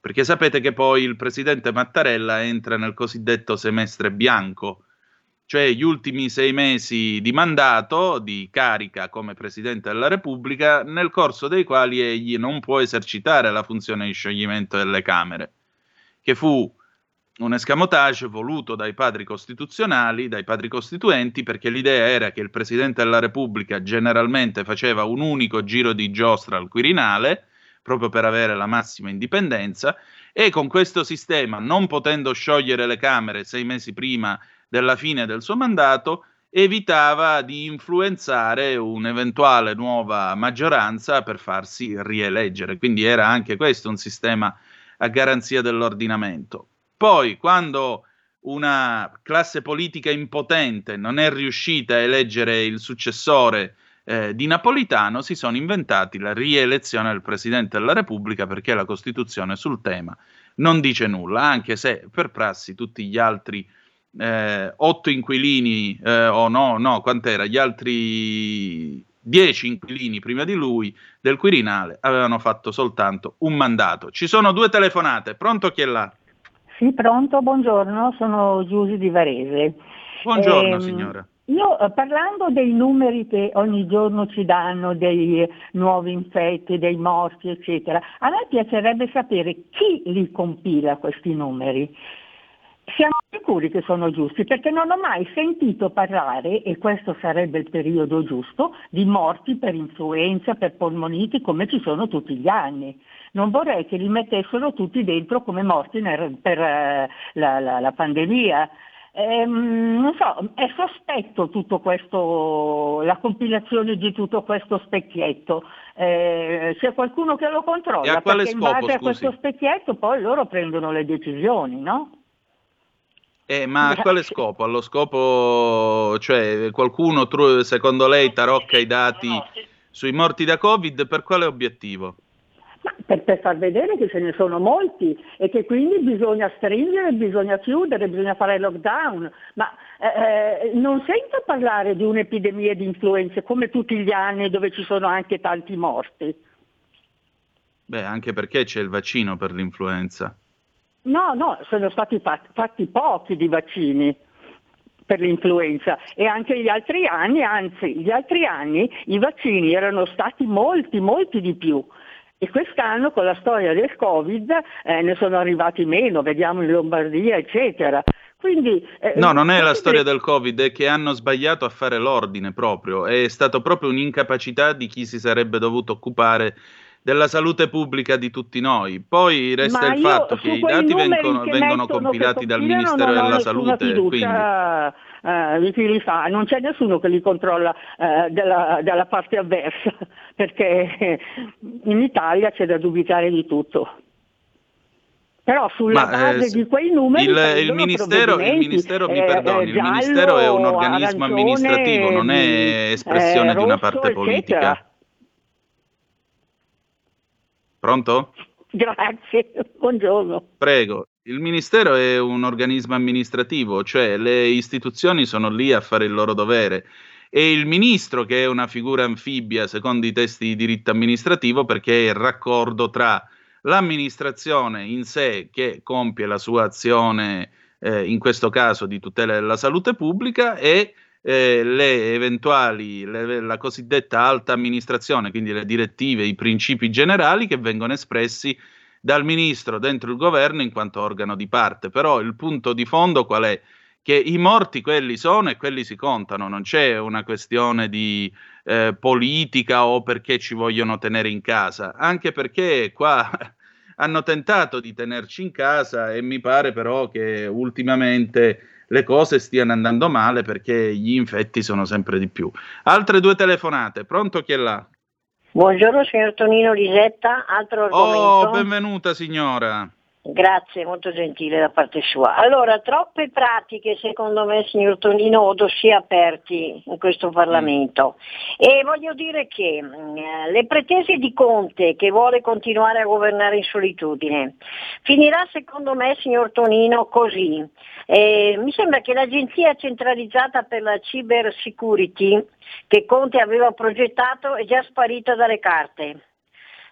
perché sapete che poi il Presidente Mattarella entra nel cosiddetto semestre bianco, cioè gli ultimi sei mesi di mandato, di carica come Presidente della Repubblica, nel corso dei quali egli non può esercitare la funzione di scioglimento delle Camere, che fu un escamotage voluto dai padri costituzionali, dai padri costituenti, perché l'idea era che il Presidente della Repubblica generalmente faceva un unico giro di giostra al Quirinale, proprio per avere la massima indipendenza, e con questo sistema, non potendo sciogliere le Camere sei mesi prima della fine del suo mandato, evitava di influenzare un'eventuale nuova maggioranza per farsi rieleggere. Quindi era anche questo un sistema a garanzia dell'ordinamento. Poi, quando una classe politica impotente non è riuscita a eleggere il successore eh, di Napolitano, si sono inventati la rielezione del Presidente della Repubblica perché la Costituzione sul tema non dice nulla, anche se per prassi tutti gli altri eh, otto inquilini, eh, o no, no, quant'era, gli altri dieci inquilini prima di lui del Quirinale avevano fatto soltanto un mandato. Ci sono due telefonate, pronto chi è là? Sì, pronto, buongiorno, sono Giusy di Varese. Buongiorno Ehm, signora. Io eh, parlando dei numeri che ogni giorno ci danno, dei nuovi infetti, dei morti, eccetera, a me piacerebbe sapere chi li compila questi numeri. Siamo sicuri che sono giusti perché non ho mai sentito parlare, e questo sarebbe il periodo giusto, di morti per influenza, per polmoniti come ci sono tutti gli anni. Non vorrei che li mettessero tutti dentro come morti nel- per eh, la, la- la pandemia. Ehm, non so, è sospetto tutto questo, la compilazione di tutto questo specchietto. Eh, c'è qualcuno che lo E controlla, a quale perché in scopo, base a scusi? questo specchietto poi loro prendono le decisioni, no? Eh, ma a quale scopo? Allo scopo, cioè qualcuno tru- secondo lei tarocca i dati sui morti da Covid per quale obiettivo? Per, per far vedere che ce ne sono molti e che quindi bisogna stringere, bisogna chiudere, bisogna fare lockdown. Ma eh, eh, non sento parlare di un'epidemia di influenze come tutti gli anni dove ci sono anche tanti morti. Beh, anche perché c'è il vaccino per l'influenza. No, no, sono stati fat- fatti pochi di vaccini per l'influenza e anche gli altri anni, anzi gli altri anni i vaccini erano stati molti, molti di più. E quest'anno con la storia del Covid eh, ne sono arrivati meno, vediamo in Lombardia, eccetera. Quindi, eh, No, non è la storia del Covid, è che hanno sbagliato a fare l'ordine proprio. È stato proprio un'incapacità di chi si sarebbe dovuto occupare della salute pubblica di tutti noi. Poi resta Ma il fatto che i dati vengono, che vengono compilati dal Ministero della Salute, quindi fiducia eh, di chi li fa, non c'è nessuno che li controlla eh, della, dalla parte avversa, perché in Italia c'è da dubitare di tutto. Però sulla Ma, eh, base s- di quei numeri il, il ministero, il ministero mi eh, perdoni, eh, il ministero è un giallo, organismo amministrativo, non è espressione eh, di una rosso, parte politica. eccetera. Pronto? Grazie, buongiorno. Prego. Il ministero è un organismo amministrativo, cioè le istituzioni sono lì a fare il loro dovere. E il ministro, che è una figura anfibia secondo i testi di diritto amministrativo, perché è il raccordo tra l'amministrazione in sé che compie la sua azione, eh, in questo caso di tutela della salute pubblica, e eh, le eventuali, le- la cosiddetta alta amministrazione, quindi le direttive, i principi generali che vengono espressi dal ministro dentro il governo in quanto organo di parte. Però il punto di fondo qual è? Che i morti quelli sono e quelli si contano, non c'è una questione di eh, politica o perché ci vogliono tenere in casa, anche perché qua hanno tentato di tenerci in casa e mi pare però che ultimamente le cose stiano andando male perché gli infetti sono sempre di più. Altre due telefonate, pronto chi è là? Buongiorno signor Tonino Lisetta, altro argomento. Oh, benvenuta signora. Grazie, molto gentile da parte sua. Allora, troppe pratiche secondo me, signor Tonino, dossier aperti in questo Parlamento. E voglio dire che mh, le pretese di Conte, che vuole continuare a governare in solitudine, finirà secondo me, signor Tonino, così. Eh, mi sembra che l'agenzia centralizzata per la cyber security che Conte aveva progettato è già sparita dalle carte.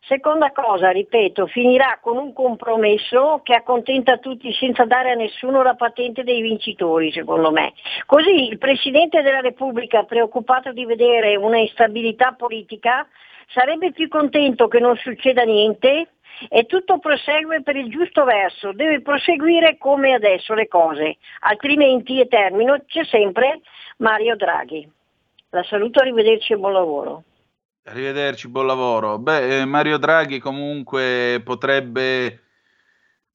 Seconda cosa, ripeto, finirà con un compromesso che accontenta tutti senza dare a nessuno la patente dei vincitori, secondo me. Così il Presidente della Repubblica, preoccupato di vedere una instabilità politica, sarebbe più contento che non succeda niente e tutto prosegue per il giusto verso, deve proseguire come adesso le cose, altrimenti, e termino, c'è sempre Mario Draghi. La saluto, arrivederci e buon lavoro. Arrivederci, buon lavoro. Beh, eh, Mario Draghi comunque potrebbe,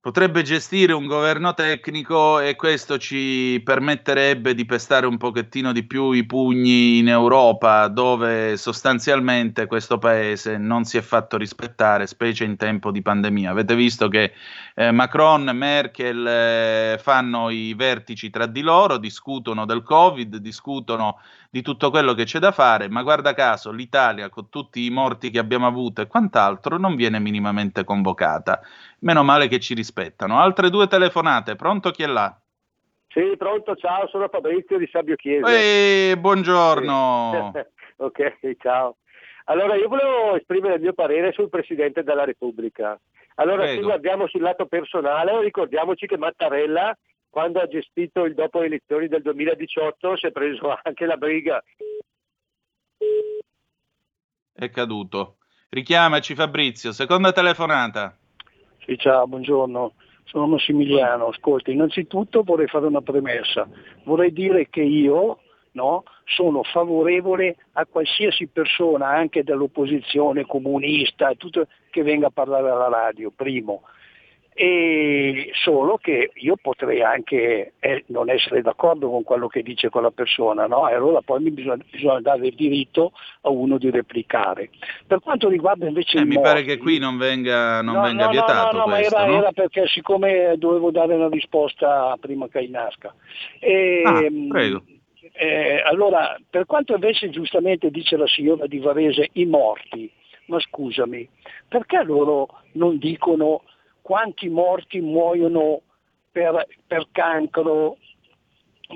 potrebbe gestire un governo tecnico e questo ci permetterebbe di pestare un pochettino di più i pugni in Europa, dove sostanzialmente questo paese non si è fatto rispettare, specie in tempo di pandemia. Avete visto che eh, Macron e Merkel eh, fanno i vertici tra di loro, discutono del Covid, discutono di tutto quello che c'è da fare, ma guarda caso l'Italia con tutti i morti che abbiamo avuto e quant'altro non viene minimamente convocata. Meno male che ci rispettano. Altre due telefonate, pronto chi è là? Sì, pronto, ciao, sono Fabrizio di Sabio Chiesa. Ehi, buongiorno. ok, ciao. Allora, io volevo esprimere il mio parere sul Presidente della Repubblica. Allora, Prego. se guardiamo sul lato personale, ricordiamoci che Mattarella, quando ha gestito il dopo elezioni del 2018, si è preso anche la briga. È caduto. Richiamaci Fabrizio, seconda telefonata. Sì, ciao, buongiorno. Sono Massimiliano. Ascolta, innanzitutto vorrei fare una premessa. Vorrei dire che io no, sono favorevole a qualsiasi persona, anche dell'opposizione comunista, tutto, che venga a parlare alla radio, primo. E solo che io potrei anche eh, non essere d'accordo con quello che dice quella persona, no? E allora poi mi bisogna, bisogna dare il diritto a uno di replicare. Per quanto riguarda invece Eh, mi pare morti- che qui non venga, non No, venga no, vietato no, no, ma questo, era, no? era perché siccome dovevo dare una risposta prima che nasca. E, Ah, mh, prego. eh, allora, per quanto invece giustamente dice la signora di Varese, i morti, ma scusami, perché loro non dicono quanti morti muoiono per, per cancro,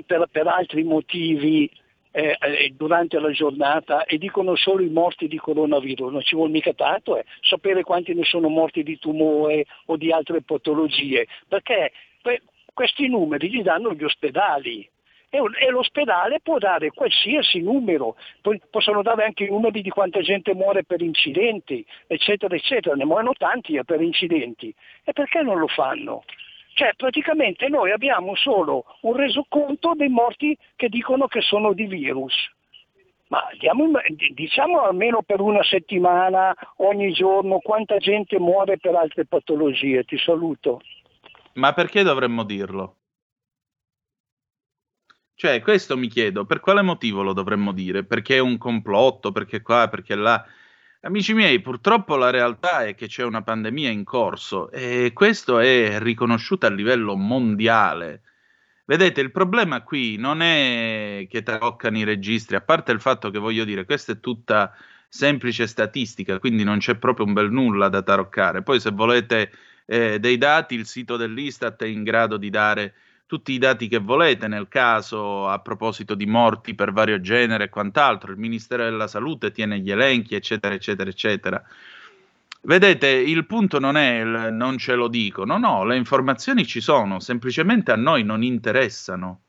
per, per altri motivi eh, eh, durante la giornata e dicono solo i morti di coronavirus, non ci vuole mica tanto eh, sapere quanti ne sono morti di tumore o di altre patologie, perché que- questi numeri li danno gli ospedali e, l'ospedale può dare qualsiasi numero, possono dare anche i numeri di quanta gente muore per incidenti, eccetera, eccetera, ne muoiono tanti eh, per incidenti. E perché non lo fanno? Cioè praticamente noi abbiamo solo un resoconto dei morti che dicono che sono di virus. Ma diamo diciamo almeno per una settimana, ogni giorno, quanta gente muore per altre patologie. Ti saluto. Ma perché dovremmo dirlo? Cioè, questo mi chiedo, per quale motivo lo dovremmo dire? Perché è un complotto, perché qua, perché là? Amici miei, purtroppo la realtà è che c'è una pandemia in corso e questo è riconosciuto a livello mondiale. Vedete, il problema qui non è che taroccano i registri, a parte il fatto che voglio dire, questa è tutta semplice statistica, quindi non c'è proprio un bel nulla da taroccare. Poi se volete eh, dei dati, il sito dell'Istat è in grado di dare tutti i dati che volete, nel caso a proposito di morti per vario genere e quant'altro, il Ministero della Salute tiene gli elenchi, eccetera, eccetera, eccetera. Vedete, il punto non è il non ce lo dico, no, no, le informazioni ci sono, semplicemente a noi non interessano.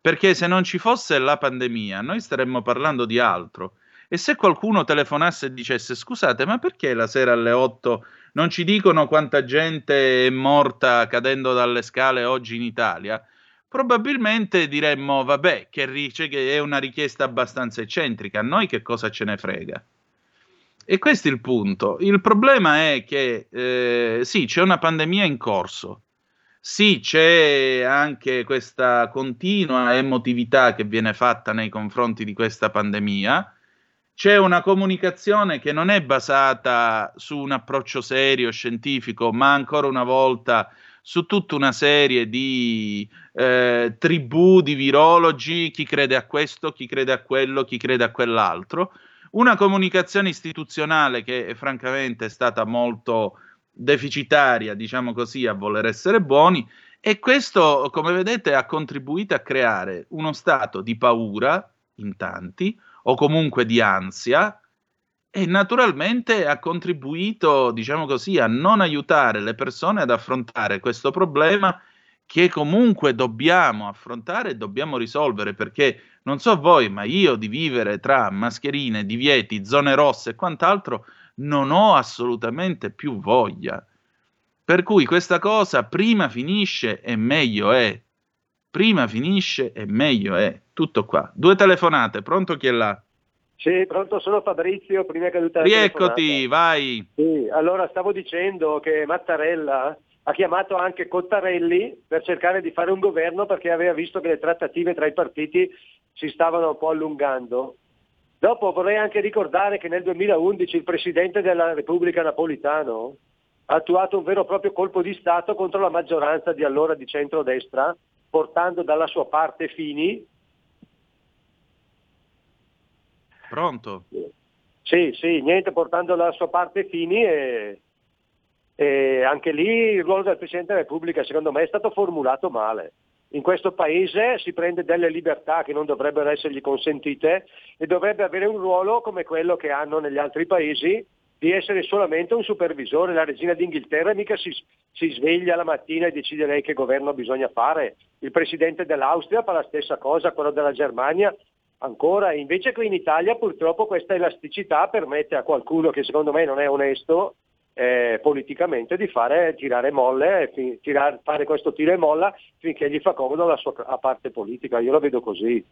Perché se non ci fosse la pandemia, noi staremmo parlando di altro. E se qualcuno telefonasse e dicesse scusate, ma perché la sera alle 8 non ci dicono quanta gente è morta cadendo dalle scale oggi in Italia? Probabilmente diremmo vabbè, che, rice- che è una richiesta abbastanza eccentrica, a noi che cosa ce ne frega? E questo è il punto. Il problema è che eh, sì, c'è una pandemia in corso. Sì, c'è anche questa continua emotività che viene fatta nei confronti di questa pandemia c'è una comunicazione che non è basata su un approccio serio, scientifico, ma ancora una volta su tutta una serie di eh, tribù di virologi, chi crede a questo, chi crede a quello, chi crede a quell'altro. Una comunicazione istituzionale che francamente è stata molto deficitaria, diciamo così, a voler essere buoni, e questo, come vedete, ha contribuito a creare uno stato di paura in tanti, o comunque di ansia, e naturalmente ha contribuito, diciamo così, a non aiutare le persone ad affrontare questo problema che comunque dobbiamo affrontare e dobbiamo risolvere, perché non so voi, ma io di vivere tra mascherine, divieti, zone rosse e quant'altro non ho assolutamente più voglia. Per cui questa cosa prima finisce e meglio è. Prima finisce e meglio è. Tutto qua. Due telefonate, pronto chi è là? Sì, pronto, sono Fabrizio, prima è caduta la Rieccoti, vai. Sì, allora stavo dicendo che Mattarella ha chiamato anche Cottarelli per cercare di fare un governo perché aveva visto che le trattative tra i partiti si stavano un po' allungando. Dopo vorrei anche ricordare che nel 2011 il Presidente della Repubblica Napolitano ha attuato un vero e proprio colpo di Stato contro la maggioranza di allora di centrodestra, portando dalla sua parte Fini. Pronto? Sì, sì, niente, portando dalla sua parte Fini e, e anche lì il ruolo del Presidente della Repubblica secondo me è stato formulato male. In questo paese si prende delle libertà che non dovrebbero essergli consentite e dovrebbe avere un ruolo come quello che hanno negli altri paesi di essere solamente un supervisore. La regina d'Inghilterra mica si, si sveglia la mattina e decide lei che governo bisogna fare. Il presidente dell'Austria fa la stessa cosa, quello della Germania ancora. Invece qui in Italia purtroppo questa elasticità permette a qualcuno che secondo me non è onesto eh, politicamente di fare tirare molle, fi- tirar- fare questo tiro e molla finché gli fa comodo la sua la parte politica. Io lo vedo così.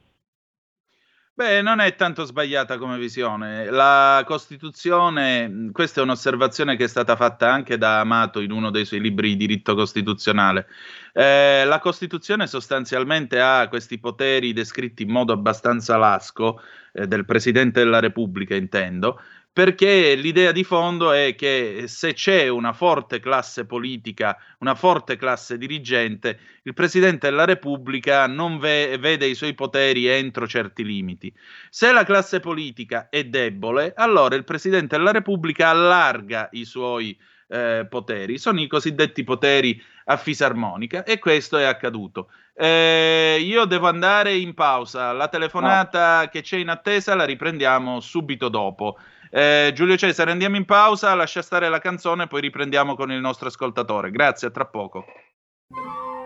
Beh, non è tanto sbagliata come visione. La Costituzione, questa è un'osservazione che è stata fatta anche da Amato in uno dei suoi libri di diritto costituzionale. Eh, la Costituzione sostanzialmente ha questi poteri descritti in modo abbastanza lasco, eh, del Presidente della Repubblica intendo, perché l'idea di fondo è che se c'è una forte classe politica, una forte classe dirigente, il Presidente della Repubblica non ve- vede i suoi poteri entro certi limiti. Se la classe politica è debole, allora il Presidente della Repubblica allarga i suoi eh, poteri, sono i cosiddetti poteri a fisarmonica e questo è accaduto. Eh, io devo andare in pausa, la telefonata che c'è in attesa la riprendiamo subito dopo. Eh, Giulio Cesare, andiamo in pausa, lascia stare la canzone, poi riprendiamo con il nostro ascoltatore. Grazie, a tra poco.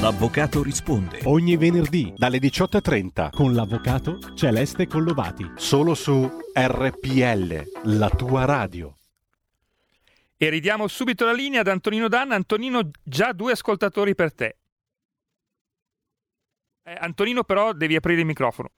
L'avvocato risponde ogni venerdì dalle 18.30 con l'avvocato Celeste Collovati. Solo su RPL, la tua radio. E ridiamo subito la linea ad Antonino Danna. Antonino, già due ascoltatori per te. Eh, Antonino, però, devi aprire il microfono.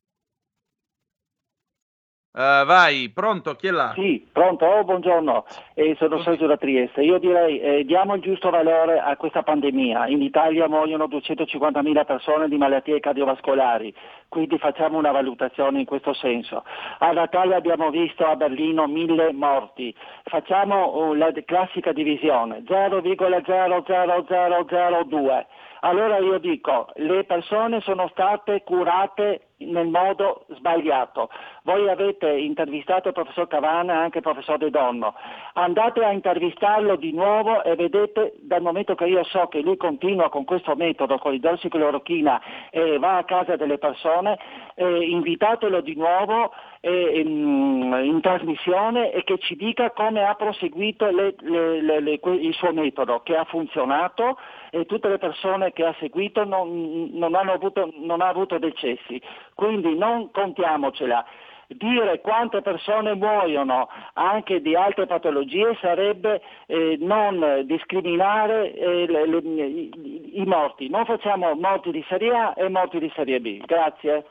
Eh, vai, pronto, chi è là? Sì, pronto, oh, buongiorno, eh, sono Sergio da Trieste. Io direi eh, diamo il giusto valore a questa pandemia. In Italia muoiono 250.000 persone di malattie cardiovascolari, quindi facciamo una valutazione in questo senso. A Natale abbiamo visto a Berlino mille morti. Facciamo oh, la classica divisione 0,00002. Allora io dico, le persone sono state curate nel modo sbagliato. Voi avete intervistato il professor Cavana e anche il professor De Donno. Andate a intervistarlo di nuovo e vedete dal momento che io so che lui continua con questo metodo, con l'idrossiclorochina e va a casa delle persone, eh, invitatelo di nuovo eh, in, in trasmissione e che ci dica come ha proseguito le- le- le- il suo metodo, che ha funzionato e tutte le persone che ha seguito non, non avuto, non ha avuto decessi. Quindi non contiamocela. Dire quante persone muoiono anche di altre patologie sarebbe eh, non discriminare eh, le- le- i, i morti. Non facciamo morti di serie A e morti di serie B. Grazie.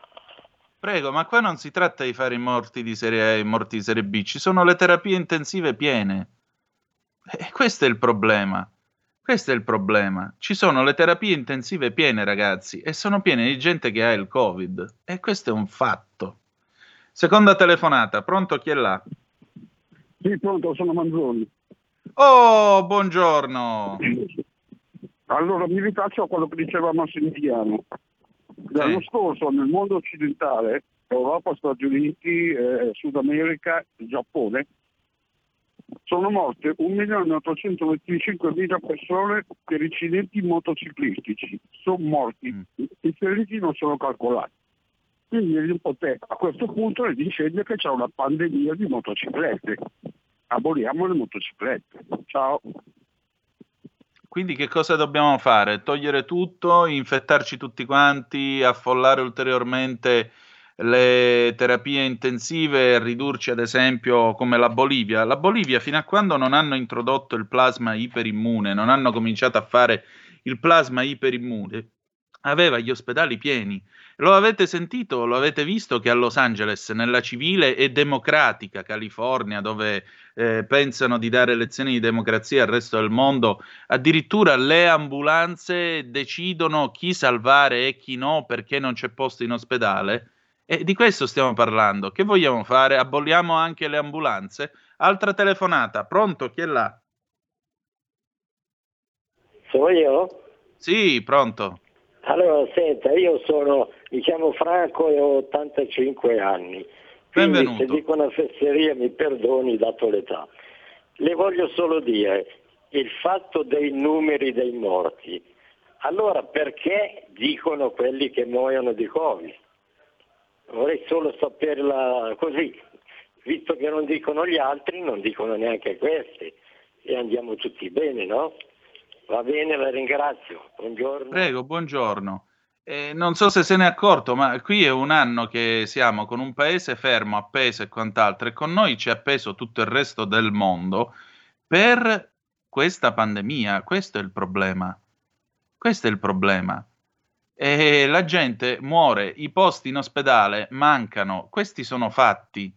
Prego, ma qua non si tratta di fare i morti di serie A e i morti di serie B, ci sono le terapie intensive piene. E questo è il problema. Questo è il problema. Ci sono le terapie intensive piene, ragazzi, e sono piene di gente che ha il Covid. E questo è un fatto. Seconda telefonata, pronto chi è là? Sì, pronto, sono Manzoni. Oh, buongiorno. Allora, mi rifaccio a quello che diceva Massimiliano. L'anno scorso nel mondo occidentale, Europa, Stati Uniti, eh, Sud America, Giappone, sono morte 1.825.000 persone per incidenti motociclistici. Sono morti, i feriti non sono calcolati. Quindi l'Impotè a questo punto le dice che c'è una pandemia di motociclette. Aboliamo le motociclette. Ciao. Quindi che cosa dobbiamo fare? Togliere tutto, infettarci tutti quanti, affollare ulteriormente le terapie intensive e ridurci ad esempio come la Bolivia. La Bolivia fino a quando non hanno introdotto il plasma iperimmune, non hanno cominciato a fare il plasma iperimmune, aveva gli ospedali pieni. Lo avete sentito, lo avete visto che a Los Angeles, nella civile e democratica California, dove eh, pensano di dare lezioni di democrazia al resto del mondo, addirittura le ambulanze decidono chi salvare e chi no perché non c'è posto in ospedale? E di questo stiamo parlando. Che vogliamo fare? Aboliamo anche le ambulanze? Altra telefonata, pronto? Chi è là? Sono io? Sì, pronto. Allora, senta, io sono, diciamo, franco e ho 85 anni. Quindi Benvenuto. se dico una fesseria mi perdoni dato l'età. Le voglio solo dire il fatto dei numeri dei morti. Allora perché dicono quelli che muoiono di Covid? Vorrei solo saperla così. Visto che non dicono gli altri, non dicono neanche questi. E andiamo tutti bene, no? Va bene, la ringrazio. Buongiorno. Prego, buongiorno. Eh, non so se se n'è accorto, ma qui è un anno che siamo con un paese fermo, appeso e quant'altro, e con noi ci è appeso tutto il resto del mondo per questa pandemia. Questo è il problema. Questo è il problema. E la gente muore, i posti in ospedale mancano. Questi sono fatti.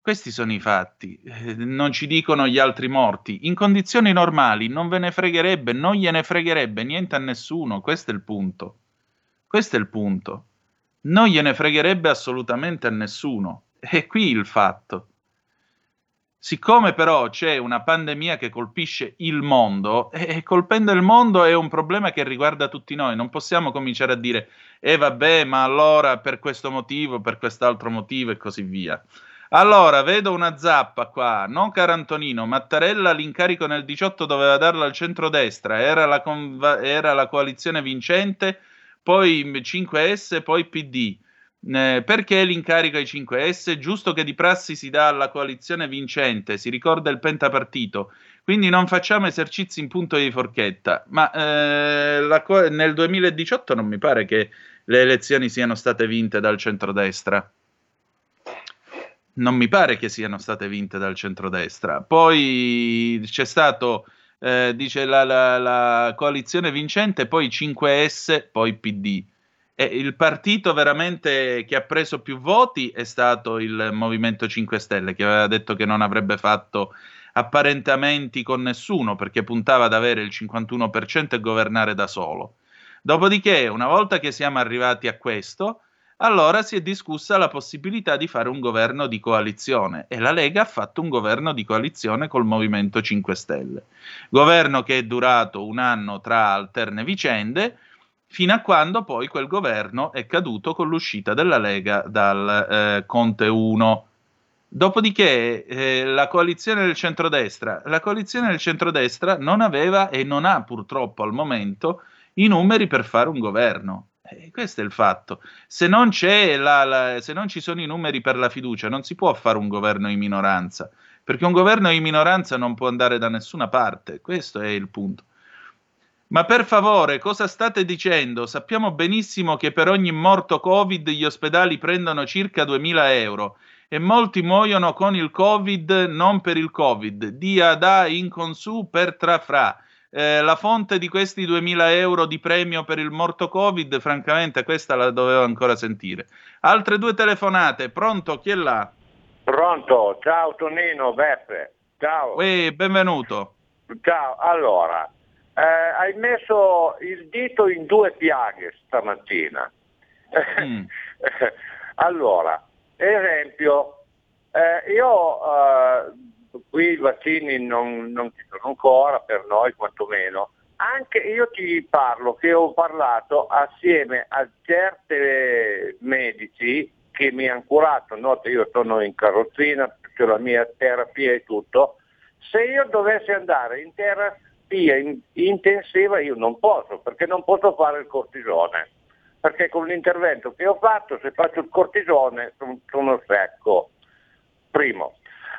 Questi sono i fatti, Eh, non ci dicono gli altri morti. In condizioni normali non ve ne fregherebbe, non gliene fregherebbe niente a nessuno, questo è il punto. Questo è il punto. Non gliene fregherebbe assolutamente a nessuno. È qui il fatto. Siccome però c'è una pandemia che colpisce il mondo, e colpendo il mondo è un problema che riguarda tutti noi, non possiamo cominciare a dire, eh vabbè, ma allora per questo motivo, per quest'altro motivo e così via. Allora, vedo una zappa qua, non caro Antonino, Mattarella l'incarico nel 18 doveva darlo al centrodestra, era la, conva- era la coalizione vincente, poi 5S, poi PD. Perché l'incarico ai 5S? Giusto che di prassi si dà alla coalizione vincente, si ricorda il pentapartito, quindi non facciamo esercizi in punto di forchetta. Ma eh, co- nel 2018 non mi pare che le elezioni siano state vinte dal centrodestra non mi pare che siano state vinte dal centrodestra. Poi c'è stato, eh, dice la, la- la coalizione vincente, poi 5S, poi PD. E il partito veramente che ha preso più voti è stato il Movimento 5 Stelle, che aveva detto che non avrebbe fatto apparentamenti con nessuno perché puntava ad avere il 51% e governare da solo. Dopodiché, una volta che siamo arrivati a questo, allora si è discussa la possibilità di fare un governo di coalizione e la Lega ha fatto un governo di coalizione col Movimento 5 Stelle. Governo che è durato un anno tra alterne vicende, fino a quando poi quel governo è caduto con l'uscita della Lega dal eh, Conte 1. Dopodiché eh, la coalizione del centrodestra, la coalizione del centrodestra non aveva e non ha purtroppo al momento i numeri per fare un governo. Eh, questo è il fatto. Se non, la, la, se non ci sono i numeri per la fiducia, non si può fare un governo in minoranza, perché un governo in minoranza non può andare da nessuna parte. Questo è il punto. Ma per favore, cosa state dicendo? Sappiamo benissimo che per ogni morto Covid gli ospedali prendono circa 2.000 euro e molti muoiono con il Covid, non per il Covid. Dia da in consu per trafra. Eh, la fonte di questi 2.000 euro di premio per il morto Covid, francamente, questa la dovevo ancora sentire. Altre due telefonate, pronto? Chi è là? Pronto, ciao Tonino, Beppe, ciao. Uè, benvenuto. Ciao, allora, eh, hai messo il dito in due piaghe stamattina. Mm. allora, esempio, eh, io eh, qui i vaccini non, non ci sono ancora, per noi quantomeno. Anche io ti parlo che ho parlato assieme a certe medici che mi hanno curato, nota io sono in carrozzina, ho la mia terapia e tutto, se io dovessi andare in terapia terapia in, intensiva io non posso, perché non posso fare il cortisone, perché con l'intervento che ho fatto se faccio il cortisone sono, secco. Primo.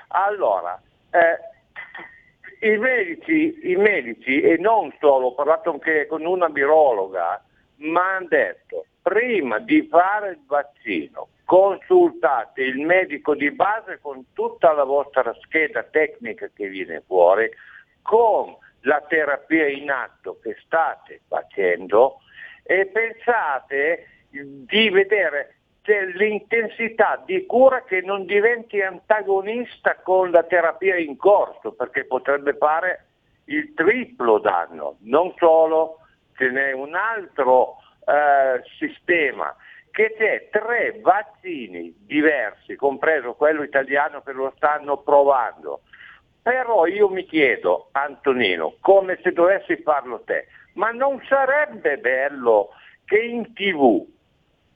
Allora, eh, i, medici, i medici, e non solo, ho parlato anche con una virologa, mi hanno detto prima di fare il vaccino consultate il medico di base con tutta la vostra scheda tecnica che viene fuori, con la terapia in atto che state facendo e pensate di vedere l'intensità di cura che non diventi antagonista con la terapia in corso, perché potrebbe fare il triplo danno. Non solo, ce n'è un altro eh, sistema che c'è tre vaccini diversi, compreso quello italiano che lo stanno provando, però io mi chiedo, Antonino, come se dovessi farlo te, ma non sarebbe bello che in tv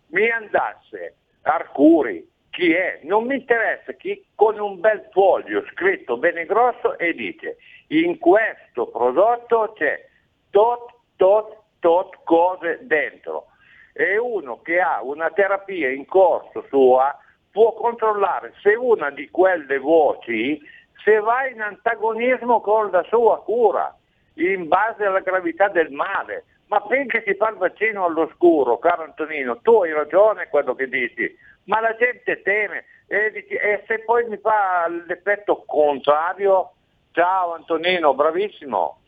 mi andasse Arcuri, chi è? Non mi interessa chi con un bel foglio scritto bene grosso e dice in questo prodotto c'è tot, tot, tot cose dentro. E uno che ha una terapia in corso sua può controllare se una di quelle voci se va in antagonismo con la sua cura, in base alla gravità del male. Ma finché si fa il vaccino all'oscuro, caro Antonino, tu hai ragione quello che dici, ma la gente teme e, dici, e se poi mi fa l'effetto contrario, ciao Antonino, bravissimo.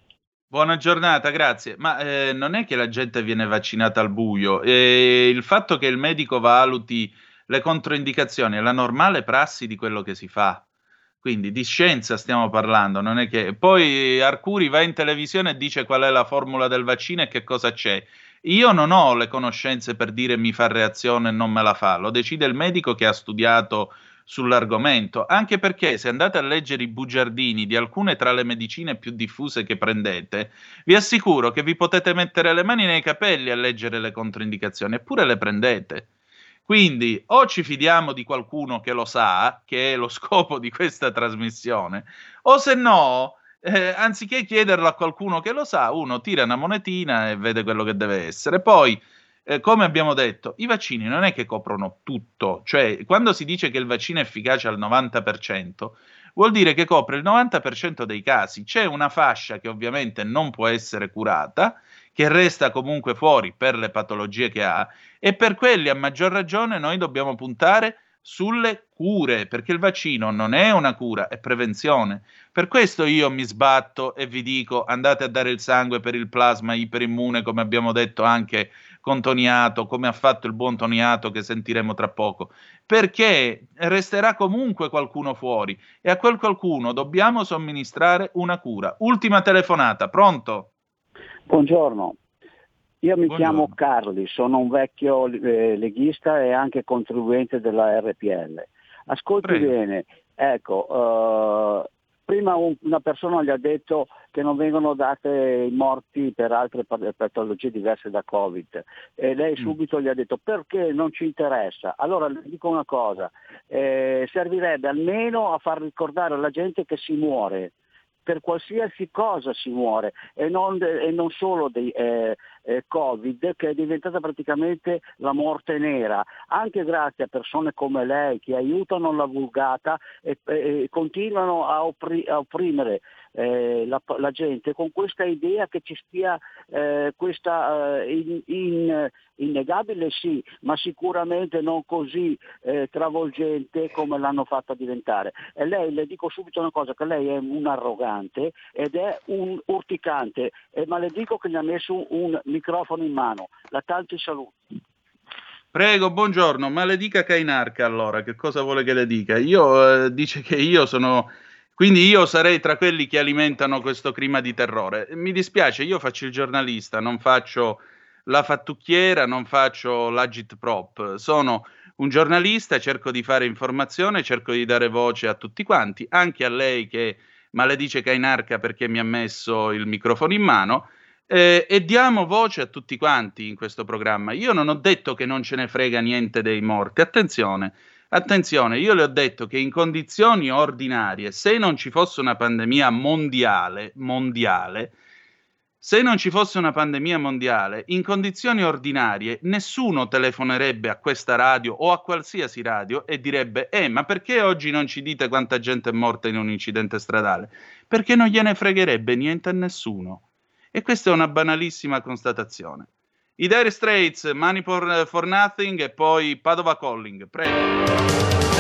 Buona giornata, grazie. Ma eh, non è che la gente viene vaccinata al buio, eh, il fatto che il medico valuti le controindicazioni è la normale prassi di quello che si fa. Quindi di scienza stiamo parlando, non è che poi Arcuri va in televisione e dice qual è la formula del vaccino e che cosa c'è. Io non ho le conoscenze per dire mi fa reazione e non me la fa, lo decide il medico che ha studiato sull'argomento, anche perché se andate a leggere i bugiardini di alcune tra le medicine più diffuse che prendete, vi assicuro che vi potete mettere le mani nei capelli a leggere le controindicazioni, eppure le prendete. Quindi o ci fidiamo di qualcuno che lo sa, che è lo scopo di questa trasmissione, o se no, eh, anziché chiederlo a qualcuno che lo sa, uno tira una monetina e vede quello che deve essere. Poi, eh, come abbiamo detto, i vaccini non è che coprono tutto, cioè quando si dice che il vaccino è efficace al 90%, vuol dire che copre il 90% dei casi. C'è una fascia che ovviamente non può essere curata, che resta comunque fuori per le patologie che ha e per quelli a maggior ragione noi dobbiamo puntare sulle cure, perché il vaccino non è una cura, è prevenzione. Per questo io mi sbatto e vi dico andate a dare il sangue per il plasma iperimmune, come abbiamo detto anche con Toniato, come ha fatto il buon Toniato che sentiremo tra poco, perché resterà comunque qualcuno fuori e a quel qualcuno dobbiamo somministrare una cura. Ultima telefonata, pronto? Buongiorno, io mi Buongiorno. chiamo Carli, sono un vecchio eh, leghista e anche contribuente della RPL. Ascolti Prego. bene, ecco, uh, Prima un- una persona gli ha detto che non vengono date i morti per altre pa- patologie diverse da Covid e lei subito gli ha detto perché non ci interessa. Allora le dico una cosa, eh, servirebbe almeno a far ricordare alla gente che si muore per qualsiasi cosa si muore e non, e non solo dei eh, eh, Covid che è diventata praticamente la morte nera, anche grazie a persone come lei che aiutano la vulgata e, e continuano a, oppri- a opprimere eh, la, la gente con questa idea che ci stia eh, questa eh, in- in- innegabile sì, ma sicuramente non così eh, travolgente come l'hanno fatta diventare. E lei le dico subito una cosa, che lei è un arrogante ed è un urticante e maledico che gli ha messo un microfono in mano. La tanti saluti. Prego, buongiorno, maledica Kainarca allora, che cosa vuole che le dica? Io eh, dice che io sono quindi io sarei tra quelli che alimentano questo clima di terrore. Mi dispiace, io faccio il giornalista, non faccio la fattucchiera, non faccio l'agit prop. Sono un giornalista, cerco di fare informazione, cerco di dare voce a tutti quanti, anche a lei che maledice Kainarca perché mi ha messo il microfono in mano. Eh, e diamo voce a tutti quanti in questo programma. Io non ho detto che non ce ne frega niente dei morti, attenzione, attenzione, io le ho detto che in condizioni ordinarie, se non ci fosse una pandemia mondiale, mondiale, se non ci fosse una pandemia mondiale, in condizioni ordinarie nessuno telefonerebbe a questa radio o a qualsiasi radio e direbbe Eh, ma perché oggi non ci dite quanta gente è morta in un incidente stradale? Perché non gliene fregherebbe niente a nessuno. E questa è una banalissima constatazione. I Dire Straits, Money for, for Nothing e poi Padova Calling. Prego.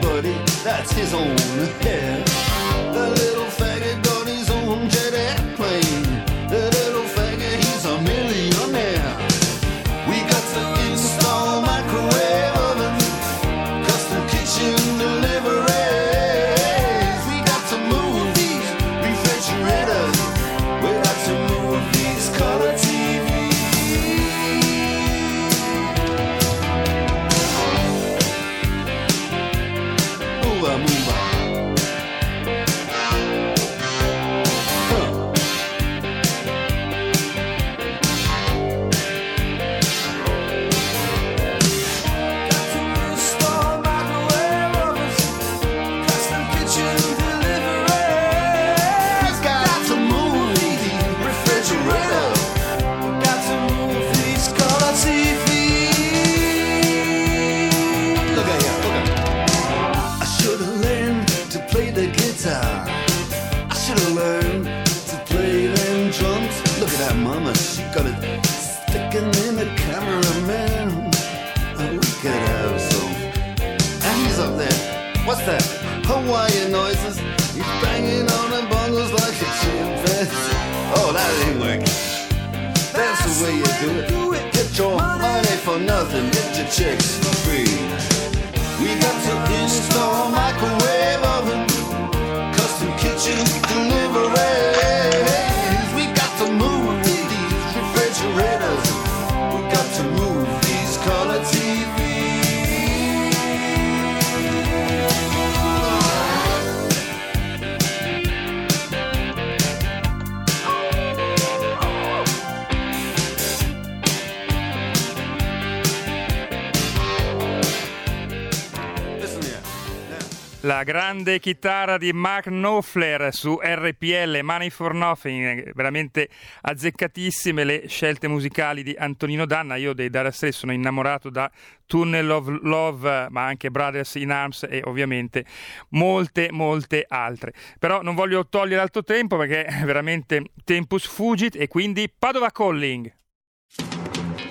Buddy, that's his own hair. The little faggot way you do it. Get your money for nothing. Get your chicks for free. We got to install microwave Grande chitarra di Mark Knopfler su RPL Money for Nothing, veramente azzeccatissime le scelte musicali di Antonino Danna. Io dei Dire Straits sono innamorato da Tunnel of Love, ma anche Brothers in Arms e ovviamente molte, molte altre. Però non voglio togliere altro tempo perché è veramente tempus fugit e quindi Padova Calling.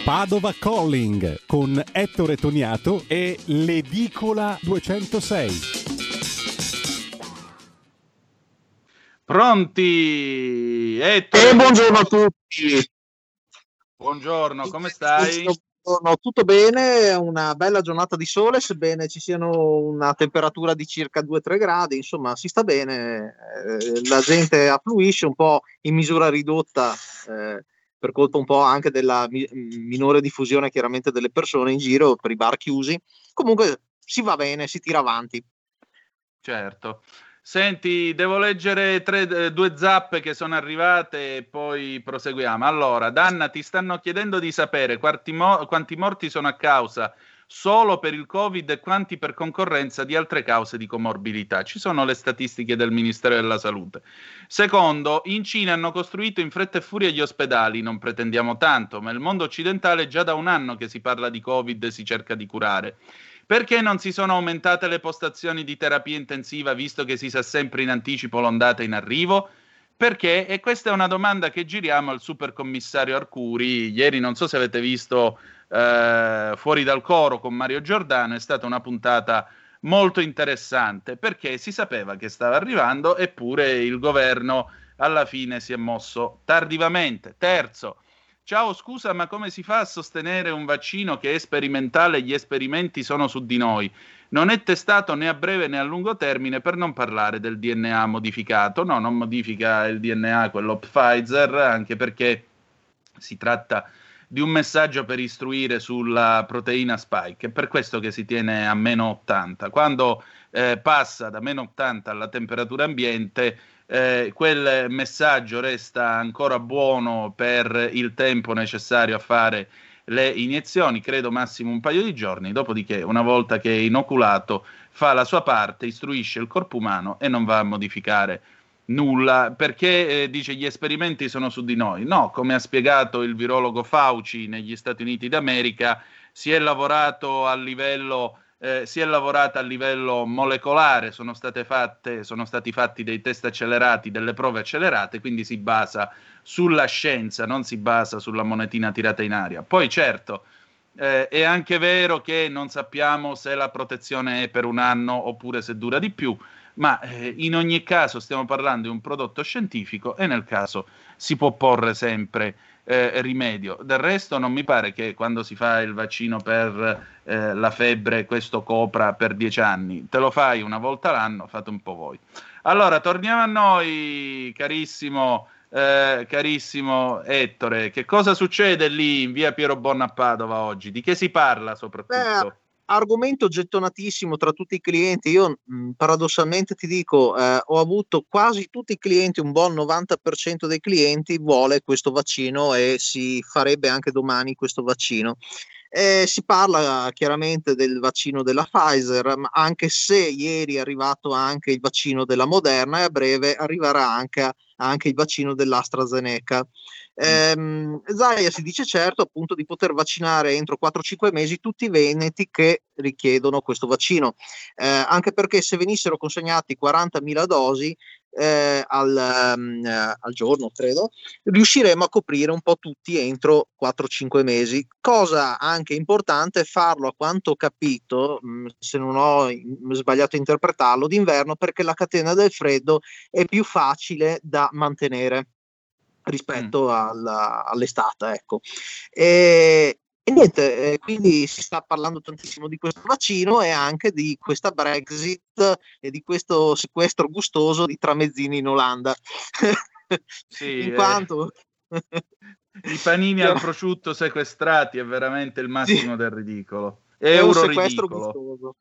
Padova Calling con Ettore Toniato e l'Edicola 206. Pronti? Ettore. E buongiorno a tutti. Buongiorno, come stai? Buongiorno, tutto bene, una bella giornata di sole, sebbene ci siano una temperatura di circa 2-3 gradi, insomma si sta bene, eh, la gente affluisce un po' in misura ridotta eh, per colpa un po' anche della mi- minore diffusione chiaramente delle persone in giro per i bar chiusi, comunque si va bene, si tira avanti. Certo. Senti, devo leggere tre, eh, due zappe che sono arrivate e poi proseguiamo. Allora, Danna, ti stanno chiedendo di sapere quanti, mo- quanti morti sono a causa solo per il Covid e quanti per concorrenza di altre cause di comorbilità. Ci sono le statistiche del Ministero della Salute. Secondo, in Cina hanno costruito in fretta e furia gli ospedali, non pretendiamo tanto, ma il mondo occidentale è già da un anno che si parla di Covid e si cerca di curare. Perché non si sono aumentate le postazioni di terapia intensiva visto che si sa sempre in anticipo l'ondata in arrivo? Perché? E questa è una domanda che giriamo al supercommissario Arcuri. Ieri non so se avete visto eh, Fuori dal coro con Mario Giordano, è stata una puntata molto interessante perché si sapeva che stava arrivando eppure il governo alla fine si è mosso tardivamente. Terzo, Ciao, scusa, ma come si fa a sostenere un vaccino che è sperimentale e gli esperimenti sono su di noi? Non è testato né a breve né a lungo termine per non parlare del DNA modificato. No, non modifica il DNA quello Pfizer, anche perché si tratta di un messaggio per istruire sulla proteina spike. È per questo che si tiene a meno 80. Quando eh, passa da meno 80 alla temperatura ambiente, eh, quel messaggio resta ancora buono per il tempo necessario a fare le iniezioni, credo massimo un paio di giorni, dopodiché una volta che è inoculato fa la sua parte, istruisce il corpo umano e non va a modificare nulla, perché eh, dice gli esperimenti sono su di noi. No, come ha spiegato il virologo Fauci negli Stati Uniti d'America, si è lavorato a livello eh, si è lavorato a livello molecolare, sono, fatte, sono, stati fatti dei test accelerati, delle prove accelerate, quindi si basa sulla scienza, non si basa sulla monetina tirata in aria. Poi certo, eh, è anche vero che non sappiamo se la protezione è per un anno oppure se dura di più, ma eh, in ogni caso stiamo parlando di un prodotto scientifico e nel caso si può porre sempre eh, rimedio. Del resto non mi pare che quando si fa il vaccino per eh, la febbre questo copra per dieci anni. Te lo fai una volta l'anno, fate un po' voi. Allora, torniamo a noi, carissimo, eh, carissimo Ettore. Che cosa succede lì in via Piero Bonna a Padova oggi? Di che si parla soprattutto? Argomento gettonatissimo tra tutti i clienti. Io mh, mm, paradossalmente ti dico, eh, ho avuto quasi tutti i clienti, un buon 90% dei clienti vuole questo vaccino e si farebbe anche domani questo vaccino. Eh, si parla chiaramente del vaccino della Pfizer, anche se ieri è arrivato anche il vaccino della Moderna e a breve arriverà anche, anche il vaccino dell'AstraZeneca. Ehm, Zaia si dice certo appunto di poter vaccinare entro 4-5 mesi tutti i veneti che richiedono questo vaccino, eh, anche perché se venissero consegnati 40.000 dosi eh, al, um, al, giorno, credo, riusciremo a coprire un po' tutti entro 4-5 mesi. Cosa anche importante è farlo, a quanto ho capito, mh, mm, se non ho sbagliato a interpretarlo, d'inverno perché la catena del freddo è più facile da mantenere rispetto mm. alla, all'estate. Ecco. E, e niente, eh, quindi si sta parlando tantissimo di questo vaccino e anche di questa Brexit e di questo sequestro gustoso di tramezzini in Olanda. Sì, in quanto... I panini al prosciutto sequestrati è veramente il massimo sì. del ridicolo. Euro è un sequestro ridicolo. gustoso.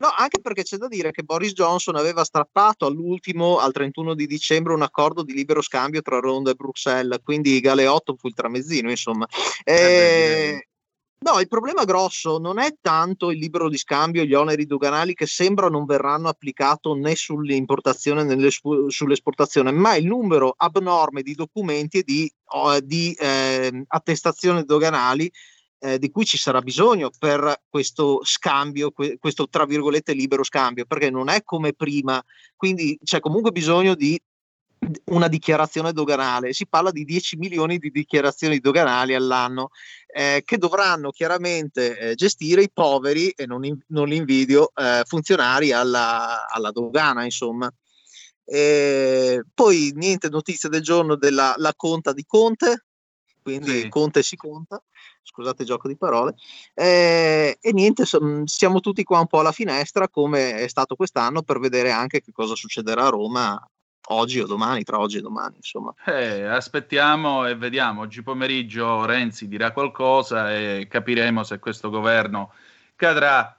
No, anche perché c'è da dire che Boris Johnson aveva strappato all'ultimo, al 31 di dicembre, un accordo di libero scambio tra Ronda e Bruxelles, quindi Galeotto fu il tramezzino, insomma. Eh, No, il problema grosso non è tanto il libero di scambio e gli oneri doganali che sembra non verranno applicati né sull'importazione né sull'esportazione, ma il numero abnorme di documenti e di, di eh, attestazioni doganali eh, di cui ci sarà bisogno per questo scambio, questo tra virgolette libero scambio, perché non è come prima, quindi c'è comunque bisogno di una dichiarazione doganale, si parla di 10 milioni di dichiarazioni doganali all'anno eh, che dovranno chiaramente eh, gestire i poveri, e non, in, non li invidio, eh, funzionari alla, alla, dogana, insomma. E poi niente notizie del giorno della conta di Conte, quindi sì. Conte si conta, scusate il gioco di parole, eh, e niente, siamo tutti qua un po' alla finestra come è stato quest'anno per vedere anche che cosa succederà a Roma oggi o domani, tra oggi e domani, insomma. Eh, aspettiamo e vediamo. Oggi pomeriggio Renzi dirà qualcosa e capiremo se questo governo cadrà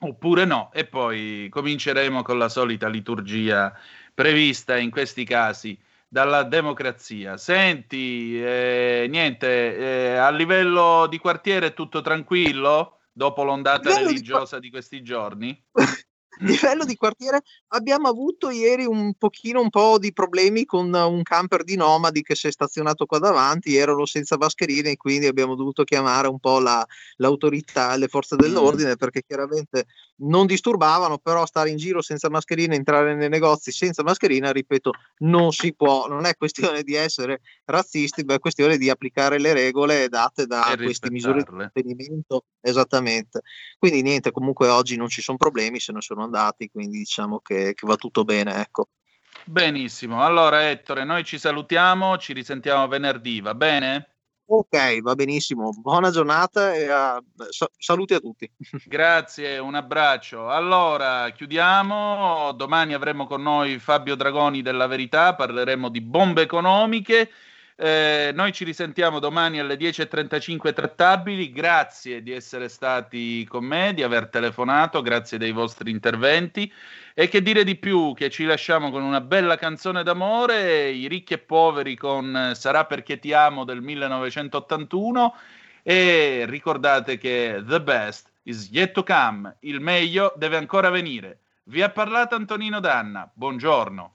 oppure no. E poi cominceremo con la solita liturgia prevista in questi casi dalla democrazia. Senti, eh, niente, eh, a livello di quartiere è tutto tranquillo dopo l'ondata religiosa di, di questi giorni? livello di quartiere abbiamo avuto ieri un pochino un po' di problemi con un camper di nomadi che si è stazionato qua davanti, erano senza mascherine e quindi abbiamo dovuto chiamare un po' la, l'autorità, le forze dell'ordine perché chiaramente non disturbavano, però stare in giro senza mascherina, entrare nei negozi senza mascherina, ripeto, non si può, non è questione di essere razzisti, ma è questione di applicare le regole date da queste misure di contenimento. Esattamente. Quindi niente, comunque oggi non ci sono problemi, se ne sono andati, quindi diciamo che, che va tutto bene, ecco. Benissimo, allora Ettore, noi ci salutiamo, ci risentiamo venerdì, va bene? Ok, va benissimo. Buona giornata e uh, saluti a tutti. Grazie, un abbraccio. Allora, chiudiamo. Domani avremo con noi Fabio Dragoni della Verità, parleremo di bombe economiche. Eh, noi ci risentiamo domani alle 10.35 trattabili. Grazie di essere stati con me, di aver telefonato, grazie dei vostri interventi. E che dire di più? Che ci lasciamo con una bella canzone d'amore, I ricchi e poveri con Sarà perché ti amo del 1981 e ricordate che the best is yet to come, il meglio deve ancora venire. Vi ha parlato Antonino Danna, buongiorno.